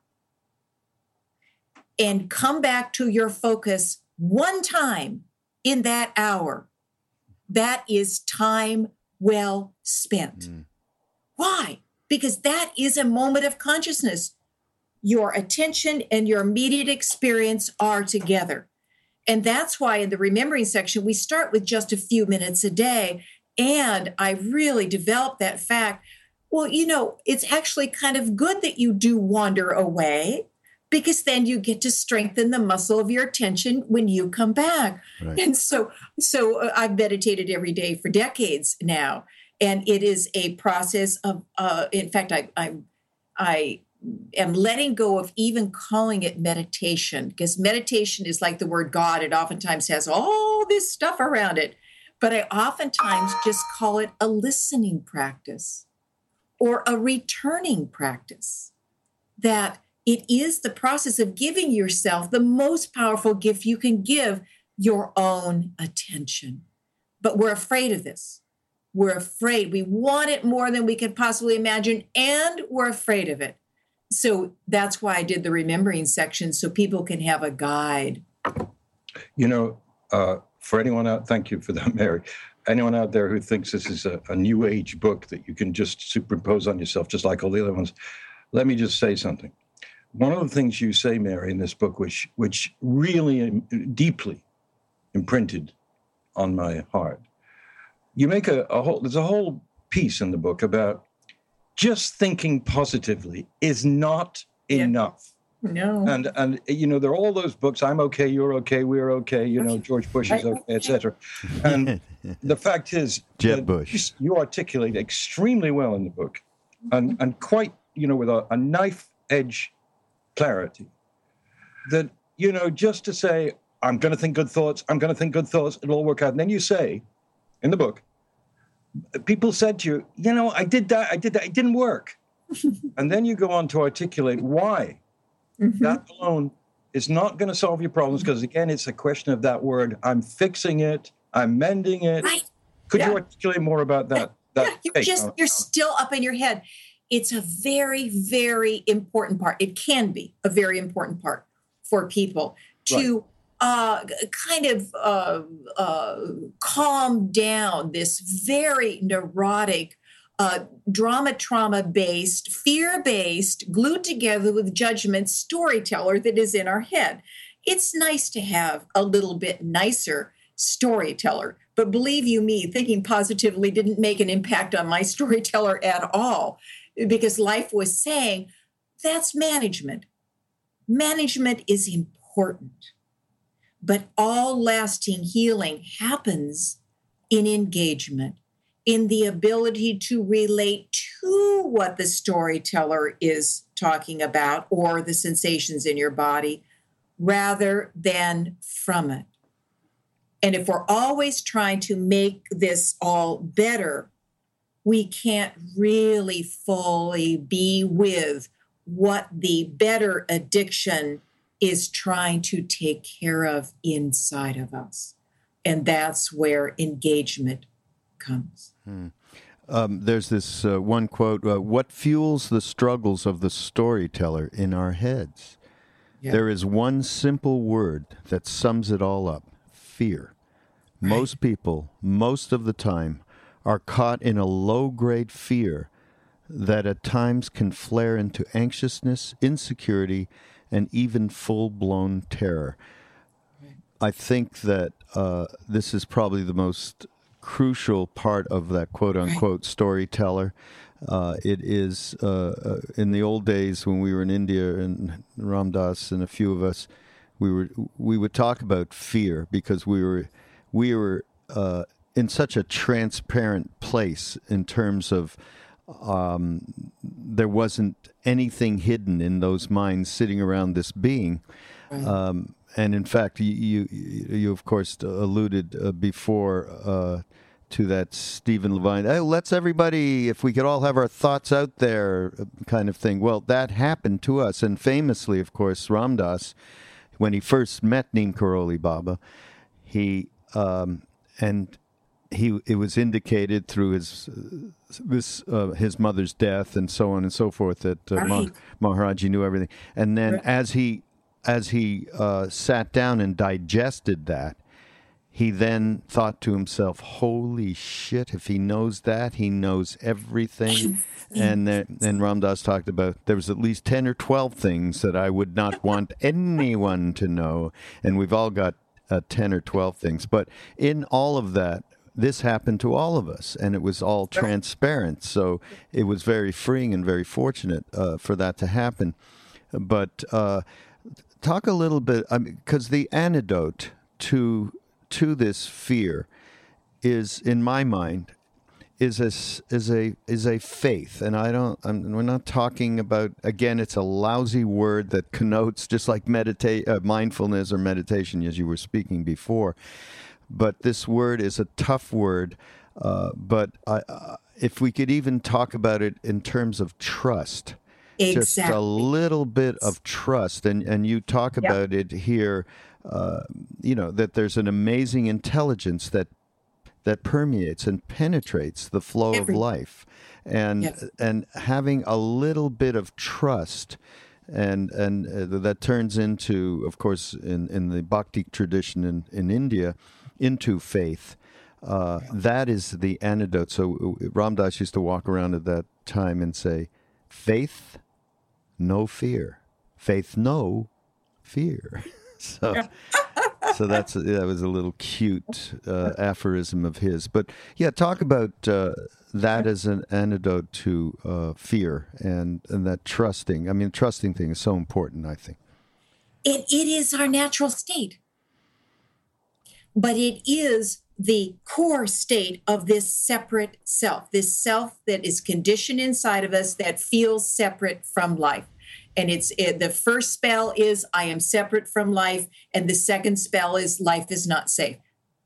and come back to your focus one time in that hour. That is time well spent. Mm. Why? Because that is a moment of consciousness. Your attention and your immediate experience are together. And that's why in the remembering section, we start with just a few minutes a day. And I really developed that fact well, you know, it's actually kind of good that you do wander away because then you get to strengthen the muscle of your attention when you come back. Right. And so so uh, I've meditated every day for decades now and it is a process of uh, in fact I I I am letting go of even calling it meditation because meditation is like the word God. It oftentimes has all this stuff around it. But I oftentimes just call it a listening practice or a returning practice. That it is the process of giving yourself the most powerful gift you can give your own attention. But we're afraid of this. We're afraid. We want it more than we could possibly imagine, and we're afraid of it. So that's why I did the remembering section so people can have a guide. You know, uh, for anyone out, thank you for that, Mary anyone out there who thinks this is a, a, new age book that you can just superimpose on yourself, just like all the other ones, let me just say something. One of the things you say, Mary, in this book, which which really um, deeply imprinted on my heart, you make a, a whole. There's a whole piece in the book about just thinking positively is not yeah. enough. No. And and you know there are all those books. I'm okay. You're okay. We're okay. You know George Bush is okay, etc. And the fact is, Jeb Bush, you articulate extremely well in the book, and and quite you know with a, a knife edge clarity. That you know just to say I'm going to think good thoughts. I'm going to think good thoughts. It'll all work out. And then you say, in the book, people said to you, you know, I did that. I did that. It didn't work. and then you go on to articulate why Mm-hmm. That alone is not going to solve your problems because, again, it's a question of that word. I'm fixing it. I'm mending it. Right. Could yeah. you articulate more about that? that yeah, you're just you're still up in your head. It's a very, very important part. It can be a very important part for people to right. uh, kind of uh, uh, calm down this very neurotic uh, drama trauma based, fear based, glued together with judgment storyteller that is in our head. It's nice to have a little bit nicer storyteller, But believe you me, thinking positively didn't make an impact on my storyteller at all because life was saying that's management. Management is important, but all lasting healing happens in engagement, in the ability to relate to what the storyteller is talking about or the sensations in your body rather than from it. And if we're always trying to make this all better, we can't really fully be with what the better addiction is trying to take care of inside of us. And that's where engagement comes. Hmm. Um, there's this uh, one quote uh, What fuels the struggles of the storyteller in our heads? Yeah. There is one simple word that sums it all up fear. Right. Most people, most of the time, are caught in a low grade fear that at times can flare into anxiousness, insecurity, and even full blown terror. I think that uh, this is probably the most crucial part of that quote unquote storyteller. Uh, it is uh, uh, in the old days when we were in India and Ram Dass and a few of us, we were we would talk about fear because we were we were uh, in such a transparent place in terms of um, there wasn't anything hidden in those minds sitting around this being. Right. Um, and in fact, you, you, you of course alluded uh, before uh, to that Stephen Levine. Hey, let's everybody, if we could all have our thoughts out there, uh, kind of thing. Well, that happened to us, and famously, of course, Ram Dass, when he first met Neem Karoli Baba, he um, and he it was indicated through his this uh, his mother's death and so on and so forth that uh, right. Maharaji knew everything. And then right. as he as he uh, sat down and digested that, he then thought to himself, "Holy shit! If he knows that, he knows everything." and then, and Ram Dass talked about there was at least ten or twelve things that I would not want anyone to know, and we've all got uh, 10 or 12 things. But in all of that, this happened to all of us, and it was all transparent. So it was very freeing and very fortunate uh, for that to happen. But uh, talk a little bit, because I mean, the antidote to to this fear is, in my mind, is a is a is a faith, and I don't. I'm, we're not talking about again. It's a lousy word that connotes just like meditate, uh, mindfulness or meditation, as you were speaking before but this word is a tough word. Uh, but I, uh, if we could even talk about it in terms of trust, exactly. just a little bit of trust, and and you talk yep. about it here. Uh, you know that there's an amazing intelligence that that permeates and penetrates the flow Every. of life, and yes. and having a little bit of trust and and uh, that turns into, of course, in, in the bhakti tradition in, in India, into faith. Uh, that is the antidote. So Ram Dass used to walk around at that time and say, "Faith, no fear. Faith, no fear." so, so that's that was a little cute uh, aphorism of his. But yeah, talk about uh, that as an antidote to uh, fear and and that trusting. I mean, trusting thing is so important. I think it it is our natural state but it is the core state of this separate self, this self that is conditioned inside of us that feels separate from life. And it's it, the first spell is I am separate from life, and the second spell is life is not safe.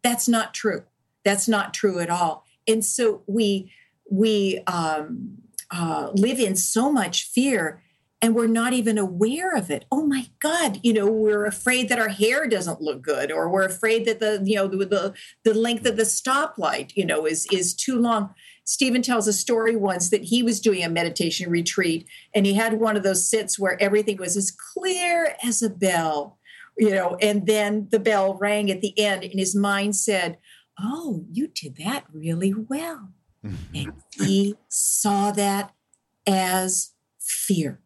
That's not true. That's not true at all. And so we we um, uh, live in so much fear and we're not even aware of it. Oh my God, you know, we're afraid that our hair doesn't look good, or we're afraid that the, you know, the the length of the stoplight, you know, is is too long. Stephen tells a story once that he was doing a meditation retreat and he had one of those sits where everything was as clear as a bell, you know, and then the bell rang at the end and his mind said, Oh, you did that really well. Mm-hmm. and he saw that as fear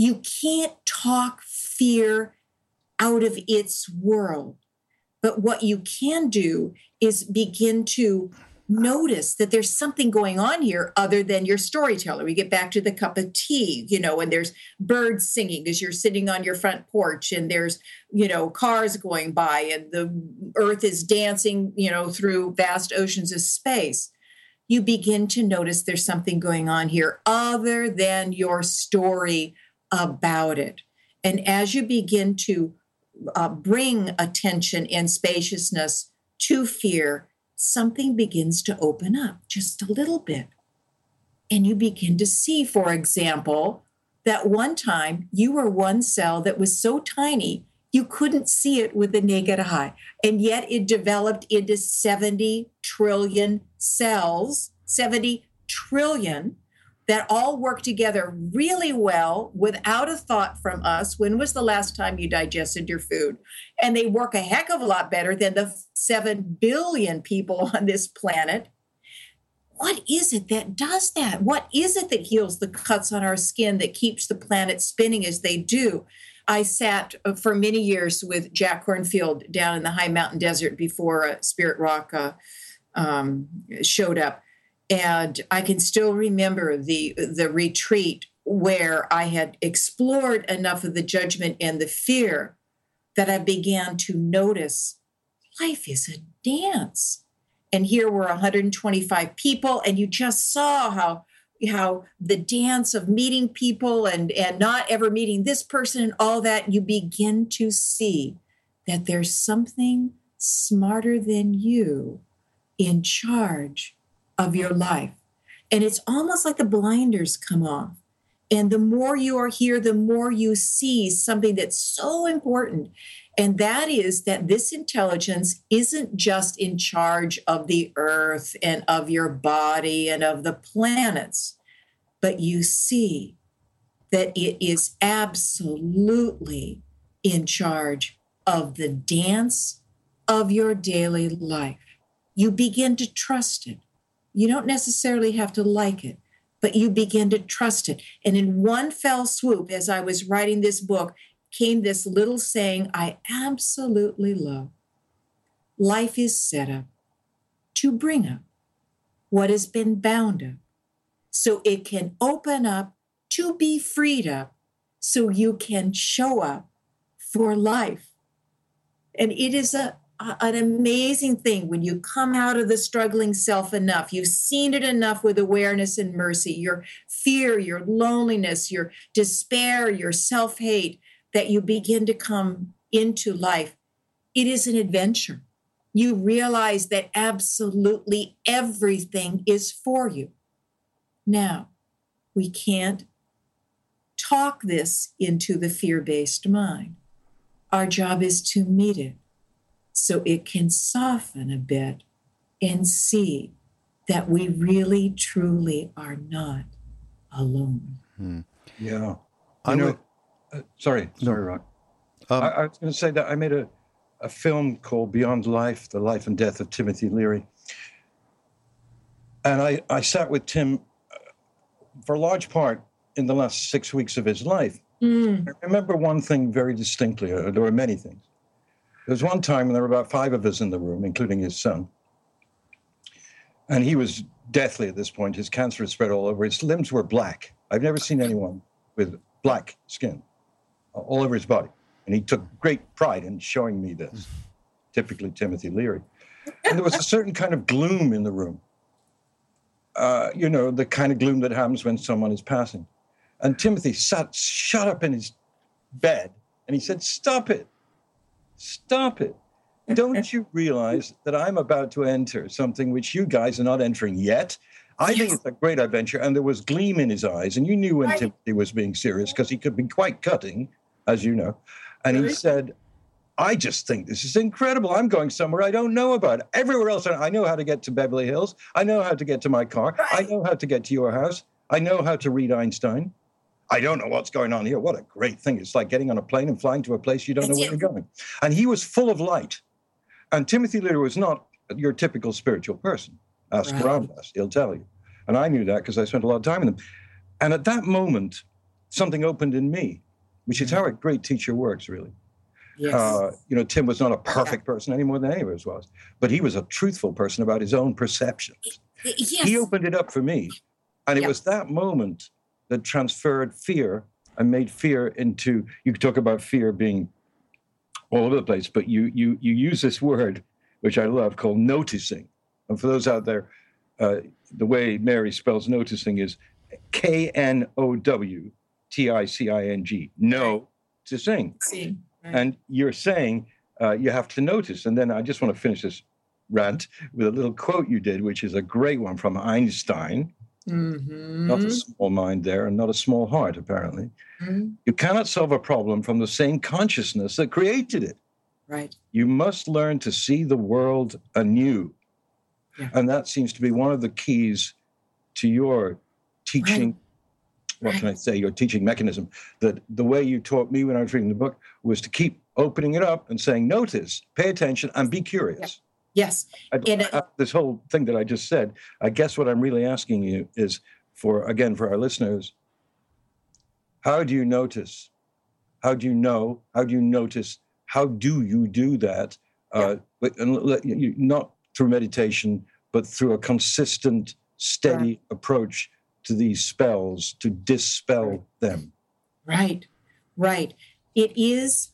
you can't talk fear out of its world. But what you can do is begin to notice that there's something going on here other than your storyteller. We get back to the cup of tea, you know, and there's birds singing as you're sitting on your front porch, and there's, you know, cars going by, and the earth is dancing, you know, through vast oceans of space. You begin to notice there's something going on here other than your story about it. And as you begin to uh, bring attention and spaciousness to fear, something begins to open up just a little bit. And you begin to see, for example, that one time you were one cell that was so tiny you couldn't see it with the naked eye. And yet it developed into 70 trillion cells, 70 trillion that all work together really well without a thought from us. When was the last time you digested your food? And they work a heck of a lot better than the 7 billion people on this planet. What is it that does that? What is it that heals the cuts on our skin that keeps the planet spinning as they do? I sat uh, for many years with Jack Kornfield down in the high mountain desert before uh, Spirit Rock uh, um, showed up and I can still remember the the retreat where I had explored enough of the judgment and the fear that I began to notice life is a dance. And here were 125 people, and you just saw how how the dance of meeting people and and not ever meeting this person and all that you begin to see that there's something smarter than you in charge of your life. And it's almost like the blinders come off. And the more you are here, the more you see something that's so important. And that is that this intelligence isn't just in charge of the earth and of your body and of the planets, but you see that it is absolutely in charge of the dance of your daily life. You begin to trust it. You don't necessarily have to like it, but you begin to trust it. And in one fell swoop, as I was writing this book, came this little saying I absolutely love Life is set up to bring up what has been bound up so it can open up to be freed up so you can show up for life. And it is a an amazing thing when you come out of the struggling self enough. You've seen it enough with awareness and mercy, your fear, your loneliness, your despair, your self hate, that you begin to come into life. It is an adventure. You realize that absolutely everything is for you. Now, we can't talk this into the fear based mind. Our job is to meet it so it can soften a bit and see that we really truly are not alone. Hmm. Yeah. I know. Uh, sorry, sorry, Ron. Um, I, I, was going to say that I made a, a film called Beyond Life The Life and Death of Timothy Leary. And I, I sat with Tim uh, for a large part in the last six weeks of his life. Mm. I remember one thing very distinctly, uh, there were many things. There was one time when there were about five of us in the room, including his son. And he was deathly at this point. His cancer had spread all over. His limbs were black. I've never seen anyone with black skin all over his body. And he took great pride in showing me this, typically Timothy Leary. And there was a certain kind of gloom in the room. Uh, you know, the kind of gloom that happens when someone is passing. And Timothy sat shut up in his bed and he said, Stop it. Stop it. Don't you realize that I'm about to enter something which you guys are not entering yet? I yes. think it's a great adventure. And there was gleam in his eyes. And you knew when right. Timothy was being serious because he could be quite cutting, as you know. And really? he said, I just think this is incredible. I'm going somewhere I don't know about. Everywhere else, I know how to get to Beverly Hills. I know how to get to my car. Right. I know how to get to your house. I know how to read Einstein. I don't know what's going on here. What a great thing. It's like getting on a plane and flying to a place you don't know where you're going. And he was full of light. And Timothy Leary was not your typical spiritual person. Ask right. Ram Dass, he'll tell you. And I knew that because I spent a lot of time with him. And at that moment, something opened in me, which is how a great teacher works, really. Yes. Uh, you know, Tim was not a perfect person any more than any of us was, but he was a truthful person about his own perceptions. yes. He opened it up for me. And it Yeah. was that moment that transferred fear and made fear into you could talk about fear being all over the place, but you you you use this word, which I love, called noticing. And for those out there, uh, the way Mary spells noticing is K N O W T I C I N G. No to sing. Right. And you're saying uh, you have to notice. And then I just want to finish this rant with a little quote you did, which is a great one from Einstein. Mhm. Not a small mind there, and not a small heart, apparently. Mhm. You cannot solve a problem from the same consciousness that created it. Right. You must learn to see the world anew. Yeah. And that seems to be one of the keys to your teaching. What can I say? Your teaching mechanism. That the way you taught me when I was reading the book was to keep opening it up and saying, notice, pay attention, and be curious. Yes. I, I- this whole thing that I just said, I guess what I'm really asking you is for, again, for our listeners, how do you notice? How do you know? How do you notice? How do you do that? Uh, but- you- you- not through meditation, but through a consistent, steady approach to these spells to dispel them. Right, right. It is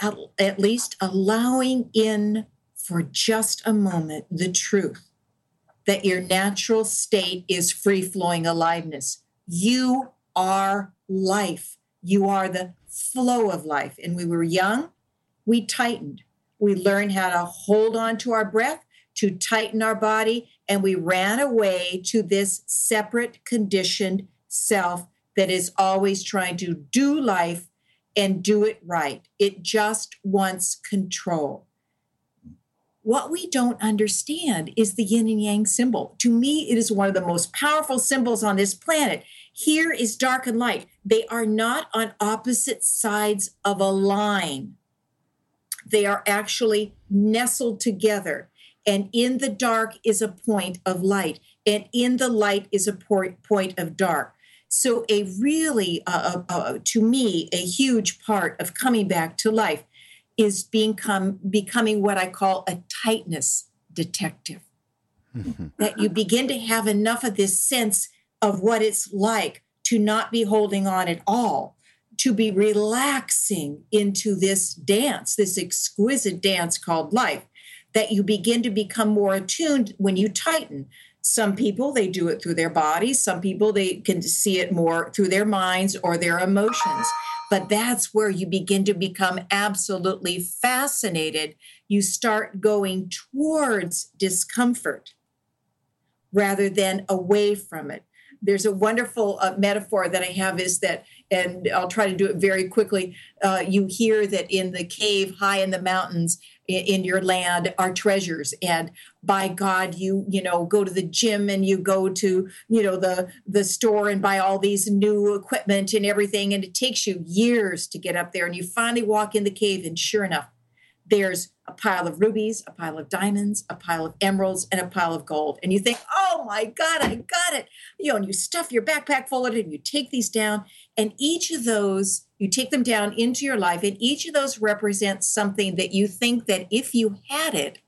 at, at least allowing in for just a moment the truth that your natural state is free flowing aliveness. You are life, you are the flow of life. And we were young, we tightened. We learned how to hold on to our breath, to tighten our body, and we ran away to this separate, conditioned self that is always trying to do life and do it right. It just wants control. What we don't understand is the yin and yang symbol. To me, it is one of the most powerful symbols on this planet. Here is dark and light. They are not on opposite sides of a line, they are actually nestled together. And in the dark is a point of light, and in the light is a point of dark. So, a really, uh, uh, uh, to me, a huge part of coming back to life is being come, becoming what I call a tightness detective. Mm-hmm. that you begin to have enough of this sense of what it's like to not be holding on at all, to be relaxing into this dance, this exquisite dance called life, that you begin to become more attuned when you tighten. Some people, they do it through their bodies. Some people, they can see it more through their minds or their emotions. But that's where you begin to become absolutely fascinated. You start going towards discomfort rather than away from it. There's a wonderful uh, metaphor that I have is that, and I'll try to do it very quickly. Uh, you hear that in the cave high in the mountains in, your land are treasures, and by God, you you know go to the gym and you go to you know the the store and buy all these new equipment and everything, and it takes you years to get up there, and you finally walk in the cave, and sure enough, there's a pile of rubies, a pile of diamonds, a pile of emeralds, and a pile of gold. And you think, oh my God, I got it. You know, and you stuff your backpack full of it and you take these down. And each of those, you take them down into your life, and each of those represents something that you think that if you had it,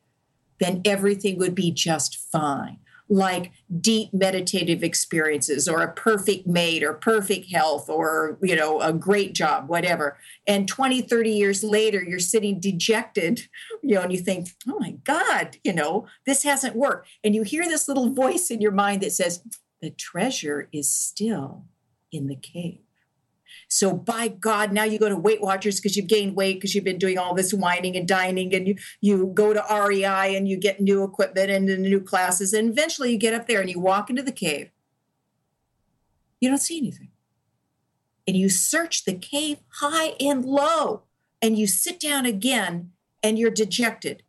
then everything would be just fine. Like deep meditative experiences or a perfect mate or perfect health or, you know, a great job, whatever. And 20, 30 years later, you're sitting dejected, you know, and you think, oh my God, you know, this hasn't worked. And you hear this little voice in your mind that says, the treasure is still in the cave. So by God, now you go to Weight Watchers because you've gained weight because you've been doing all this whining and dining, and you you go to REI and you get new equipment and the new classes, and eventually you get up there and you walk into the cave. You don't see anything, and you search the cave high and low, and you sit down again, and you're dejected.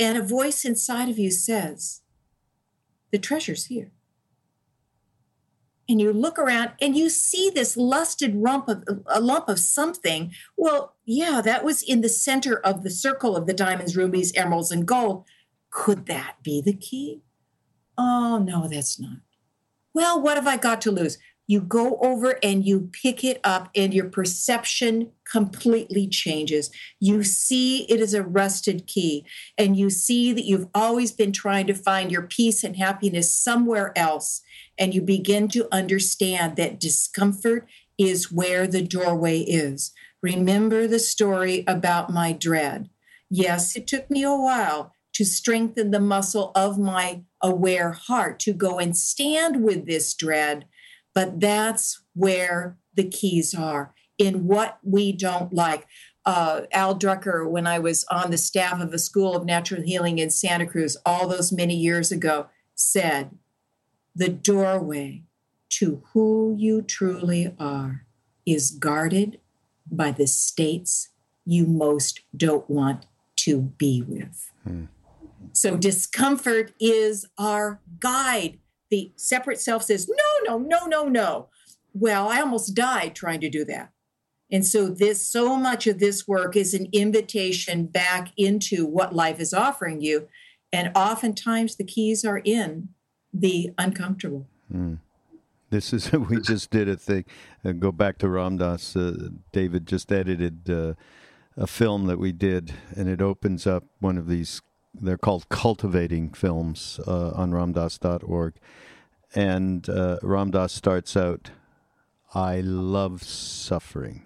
And a voice inside of you says, "The treasure's here." And you look around and you see this lusted lump of a lump of something well yeah that was in the center of the circle of the diamonds rubies emeralds and gold could that be the key oh no that's not well what have i got to lose you go over and you pick it up, and your perception completely changes. You see it is a rusted key, and you see that you've always been trying to find your peace and happiness somewhere else. And you begin to understand that discomfort is where the doorway is. Remember the story about my dread. Yes, it took me a while to strengthen the muscle of my aware heart to go and stand with this dread but that's where the keys are in what we don't like. Uh, Al Drucker, when I was on the staff of the school of natural healing in Santa Cruz all those many years ago, said, The doorway to who you truly are is guarded by the states you most don't want to be with. Hmm. So, discomfort is our guide the separate self says, no, no, no, no, no. Well, I almost died trying to do that. And so this so much of this work is an invitation back into what life is offering you. And oftentimes the keys are in the uncomfortable. Mm. This is we just did a thing. Uh, go back to Ram Dass. Uh, David just edited uh, a film that we did, and it opens up one of these they're called cultivating films uh, on RamDass.org, And uh, Ram starts out, I love suffering.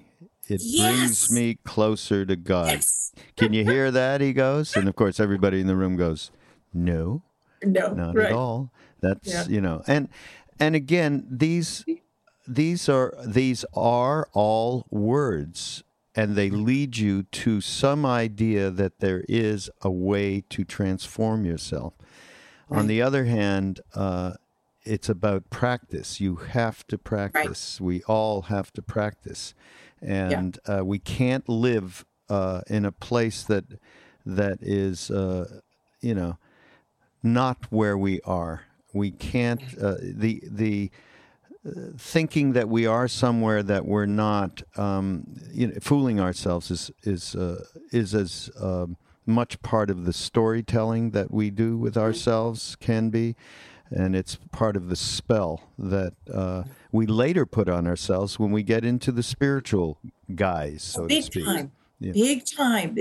It yes. brings me closer to God. Yes. Can you hear that? He goes. And of course, everybody in the room goes, No, no, not right. at all. That's, yeah. you know, and, and again, these, these are, these are all words and they lead you to some idea that there is a way to transform yourself. Right. On the other hand, uh, it's about practice. You have to practice. Right. We all have to practice, and yeah. uh, we can't live uh, in a place that that is, uh, you know, not where we are. We can't. Uh, the the thinking that we are somewhere that we're not, um, you know, fooling ourselves is is uh, is as um, much part of the storytelling that we do with mm-hmm. ourselves can be, and it's part of the spell that uh, we later put on ourselves when we get into the spiritual guise, so Big to speak. Time. Yeah. Big time.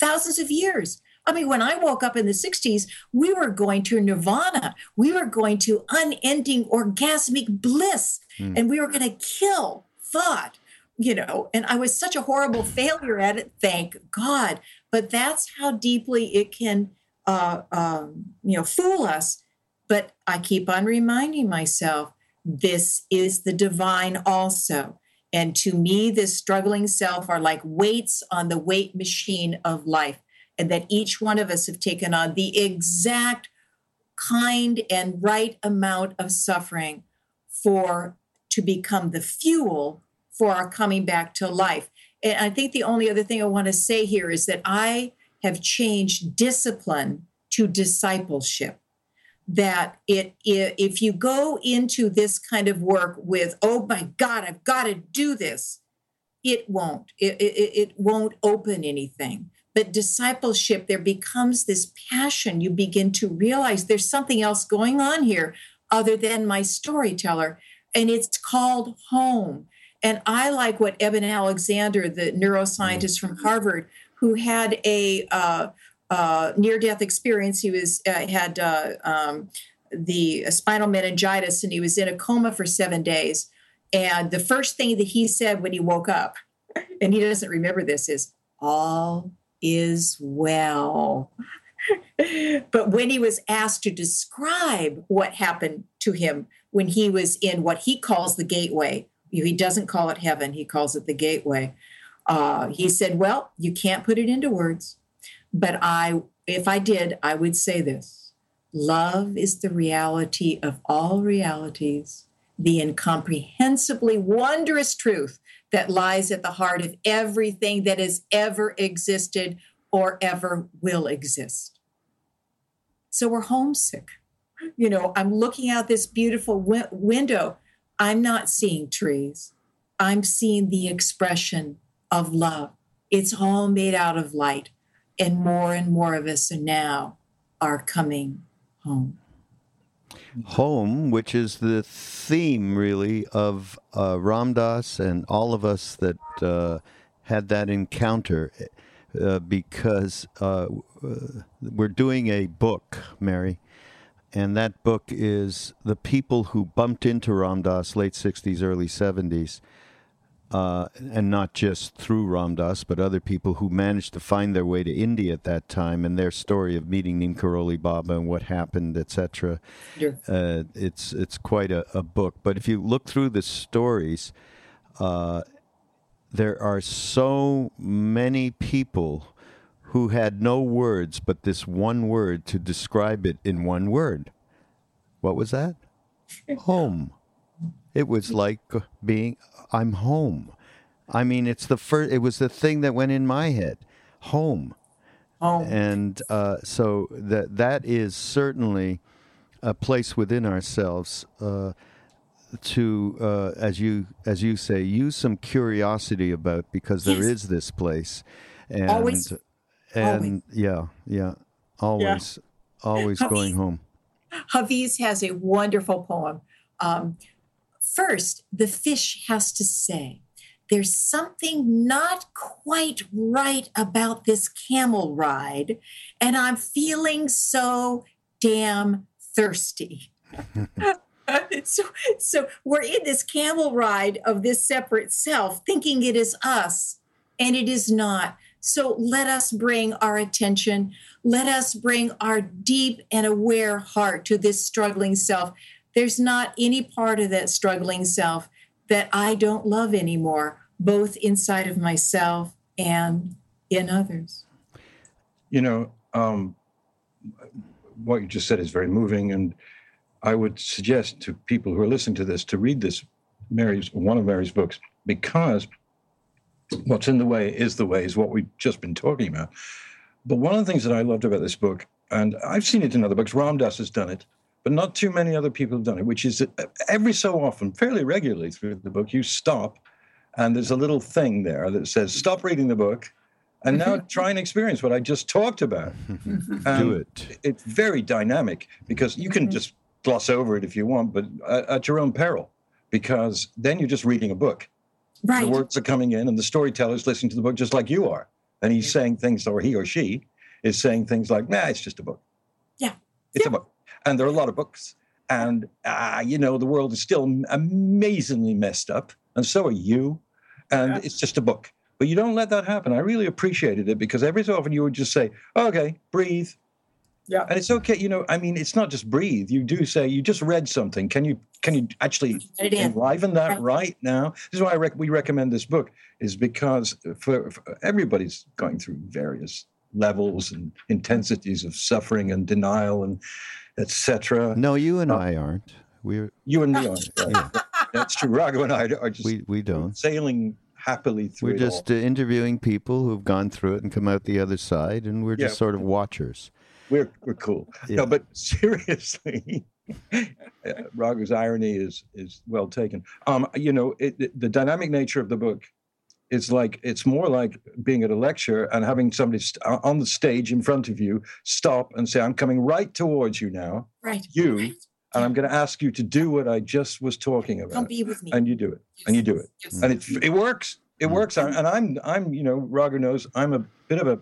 Thousands of years. I mean, when I woke up in the 60s, we were going to nirvana. We were going to unending orgasmic bliss, mm. and we were going to kill thought, you know. And I was such a horrible failure at it, thank God. But that's how deeply it can, uh, um, you know, fool us. But I keep on reminding myself this is the divine also. And to me, this struggling self are like weights on the weight machine of life and that each one of us have taken on the exact kind and right amount of suffering for to become the fuel for our coming back to life. And I think the only other thing I want to say here is that I have changed discipline to discipleship. That it, if you go into this kind of work with, oh my God, I've got to do this, it won't. It, it, it won't open anything. But discipleship, there becomes this passion. You begin to realize there's something else going on here other than my storyteller, and it's called home. And I like what Eben Alexander, the neuroscientist from Harvard, who had a uh, uh, near-death experience. He was uh, had uh, um, the spinal meningitis, and he was in a coma for seven days. And the first thing that he said when he woke up, and he doesn't remember this, is all is well. but when he was asked to describe what happened to him when he was in what he calls the gateway, he doesn't call it heaven, he calls it the gateway. Uh, he said, Well, you can't put it into words, but I, if I did, I would say this love is the reality of all realities, the incomprehensibly wondrous truth that lies at the heart of everything that has ever existed or ever will exist. So we're homesick. You know, I'm looking out this beautiful wi- window. I'm not seeing trees. I'm seeing the expression of love. It's all made out of light. And more and more of us are now are coming home. Home, which is the theme really of uh, Ram Dass and all of us that uh, had that encounter, uh, because uh, we're doing a book, Mary, and that book is the people who bumped into Ram Dass late '60s, early '70s uh, and not just through Ram Dass, but other people who managed to find their way to India at that time, and their story of meeting Neem Karoli Baba and what happened, etc. Uh, it's it's quite a, a, book. But if you look through the stories, uh, there are so many people who had no words but this one word to describe it in one word. What was that? Home. It was like being I'm home. I mean, it's the first. It was the thing that went in my head, home. Oh. And uh, so that that is certainly a place within ourselves uh, to, uh, as you as you say, use some curiosity about because there is yes. this place, and always, and always. yeah, yeah, always, yeah. always Hafiz, going home. Hafiz has a wonderful poem. Um, First, the fish has to say, there's something not quite right about this camel ride, and I'm feeling so damn thirsty. so, so we're in this camel ride of this separate self, thinking it is us, and it is not. So let us bring our attention, let us bring our deep and aware heart to this struggling self there's not any part of that struggling self that I don't love anymore, both inside of myself and in others. You know, um, what you just said is very moving, and I would suggest to people who are listening to this to read this Mary's one of Mary's books because what's in the way is the way is what we've just been talking about. But one of the things that I loved about this book, and I've seen it in other books, Ram Dass has done it, but not too many other people have done it, which is that every so often, fairly regularly through the book, you stop and there's a little thing there that says, stop reading the book and now try and experience what I just talked about. Do it. It's very dynamic because you can mm-hmm. just gloss over it if you want, but at your own peril, because then you're just reading a book. Right. The words are coming in and the storyteller's listening to the book just like you are. And he's saying things, or he or she is saying things like, nah, it's just a book. Yeah. It's yeah. a book and there are a lot of books. And uh, you know, the world is still amazingly messed up, and so are you. And yeah. it's just a book. But you don't let that happen. I really appreciated it because every so often you would just say, "Okay, breathe." Yeah. And it's okay, you know. I mean, it's not just breathe. You do say you just read something. Can you can you actually enliven that right, right now? This is why rec- we recommend this book, is because for, for everybody's going through various levels and intensities of suffering and denial and etc. No, you and uh, I aren't. We're you and me aren't. Yeah. That's true. Raghu and I are just we we don't sailing happily through. We're just uh, interviewing people who've gone through it and come out the other side, and we're just sort of watchers. We're we're cool. Yeah. No, but seriously. Raghu's irony is is well taken. Um, you know, it, the dynamic nature of the book it's like it's more like being at a lecture and having somebody st- uh, on the stage in front of you stop and say i'm coming right towards you now right you right. and i'm going to ask you to do what i just was talking about Come be with me and you do it yes. and you do it yes. and it, it works it mm-hmm. works and i'm i'm you know Raghu knows i'm a bit of a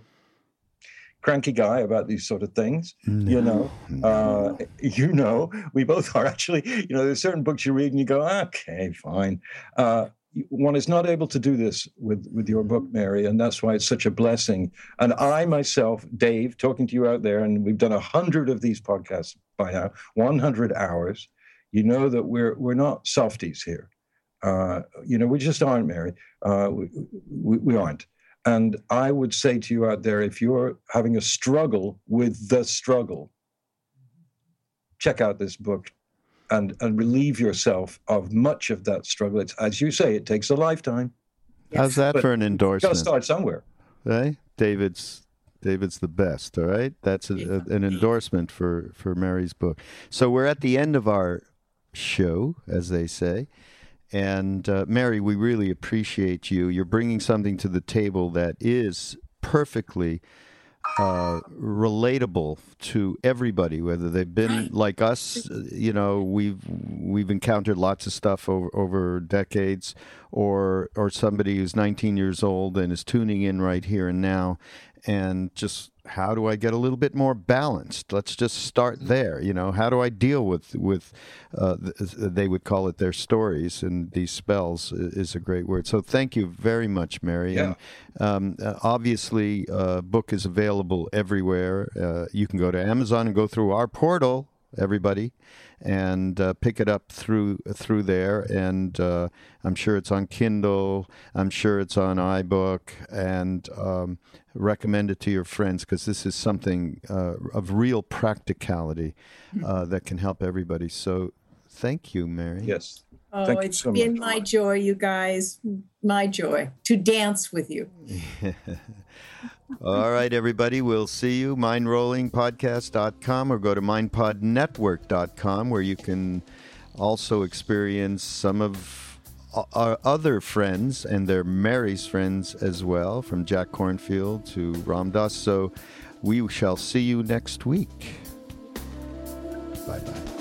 cranky guy about these sort of things no, you know no. uh, you know we both are actually you know there's certain books you read and you go okay fine uh, one is not able to do this with with your book mary and that's why it's such a blessing. And i myself dave talking to you out there and we've done a hundred of these podcasts by now 100 hours you know that we're we're not softies here. Uh, you know we just aren't mary. Uh, we, we, we aren't. And i would say to you out there if you're having a struggle with the struggle check out this book and and relieve yourself of much of that struggle. It's as you say, it takes a lifetime. How's that But for an endorsement? Got to start somewhere. Hey, David's David's the best. All right, that's a, a, an endorsement for for Mary's book. So we're at the end of our show, as they say. And uh, Mary, we really appreciate you. You're bringing something to the table that is perfectly uh, relatable to everybody, whether they've been like us. You know, we've we've encountered lots of stuff over over decades, or or somebody who's 19 years old and is tuning in right here and now, and just how do I get a little bit more balanced? Let's just start mm-hmm. there. You know, how do I deal with with uh, they would call it their stories and these spells is a great word. So thank you very much, Mary. Yeah. And um, uh, obviously, uh, book is available everywhere. Uh, you can go to Amazon and go through our portal. Everybody, and uh, pick it up through through there. And uh, I'm sure it's on Kindle. I'm sure it's on iBook, and um, recommend it to your friends because this is something uh, of real practicality hmm. uh, that can help everybody. So, thank you, Mary. Yes. Oh, Thank it's so been much. my joy, you guys. My joy to dance with you. All right, everybody. We'll see you. MindRollingPodcast.com or go to MindPodNetwork.com where you can also experience some of our other friends and their Mary's friends as well, from Jack Kornfield to Ram Dass. So we shall see you next week. Bye bye.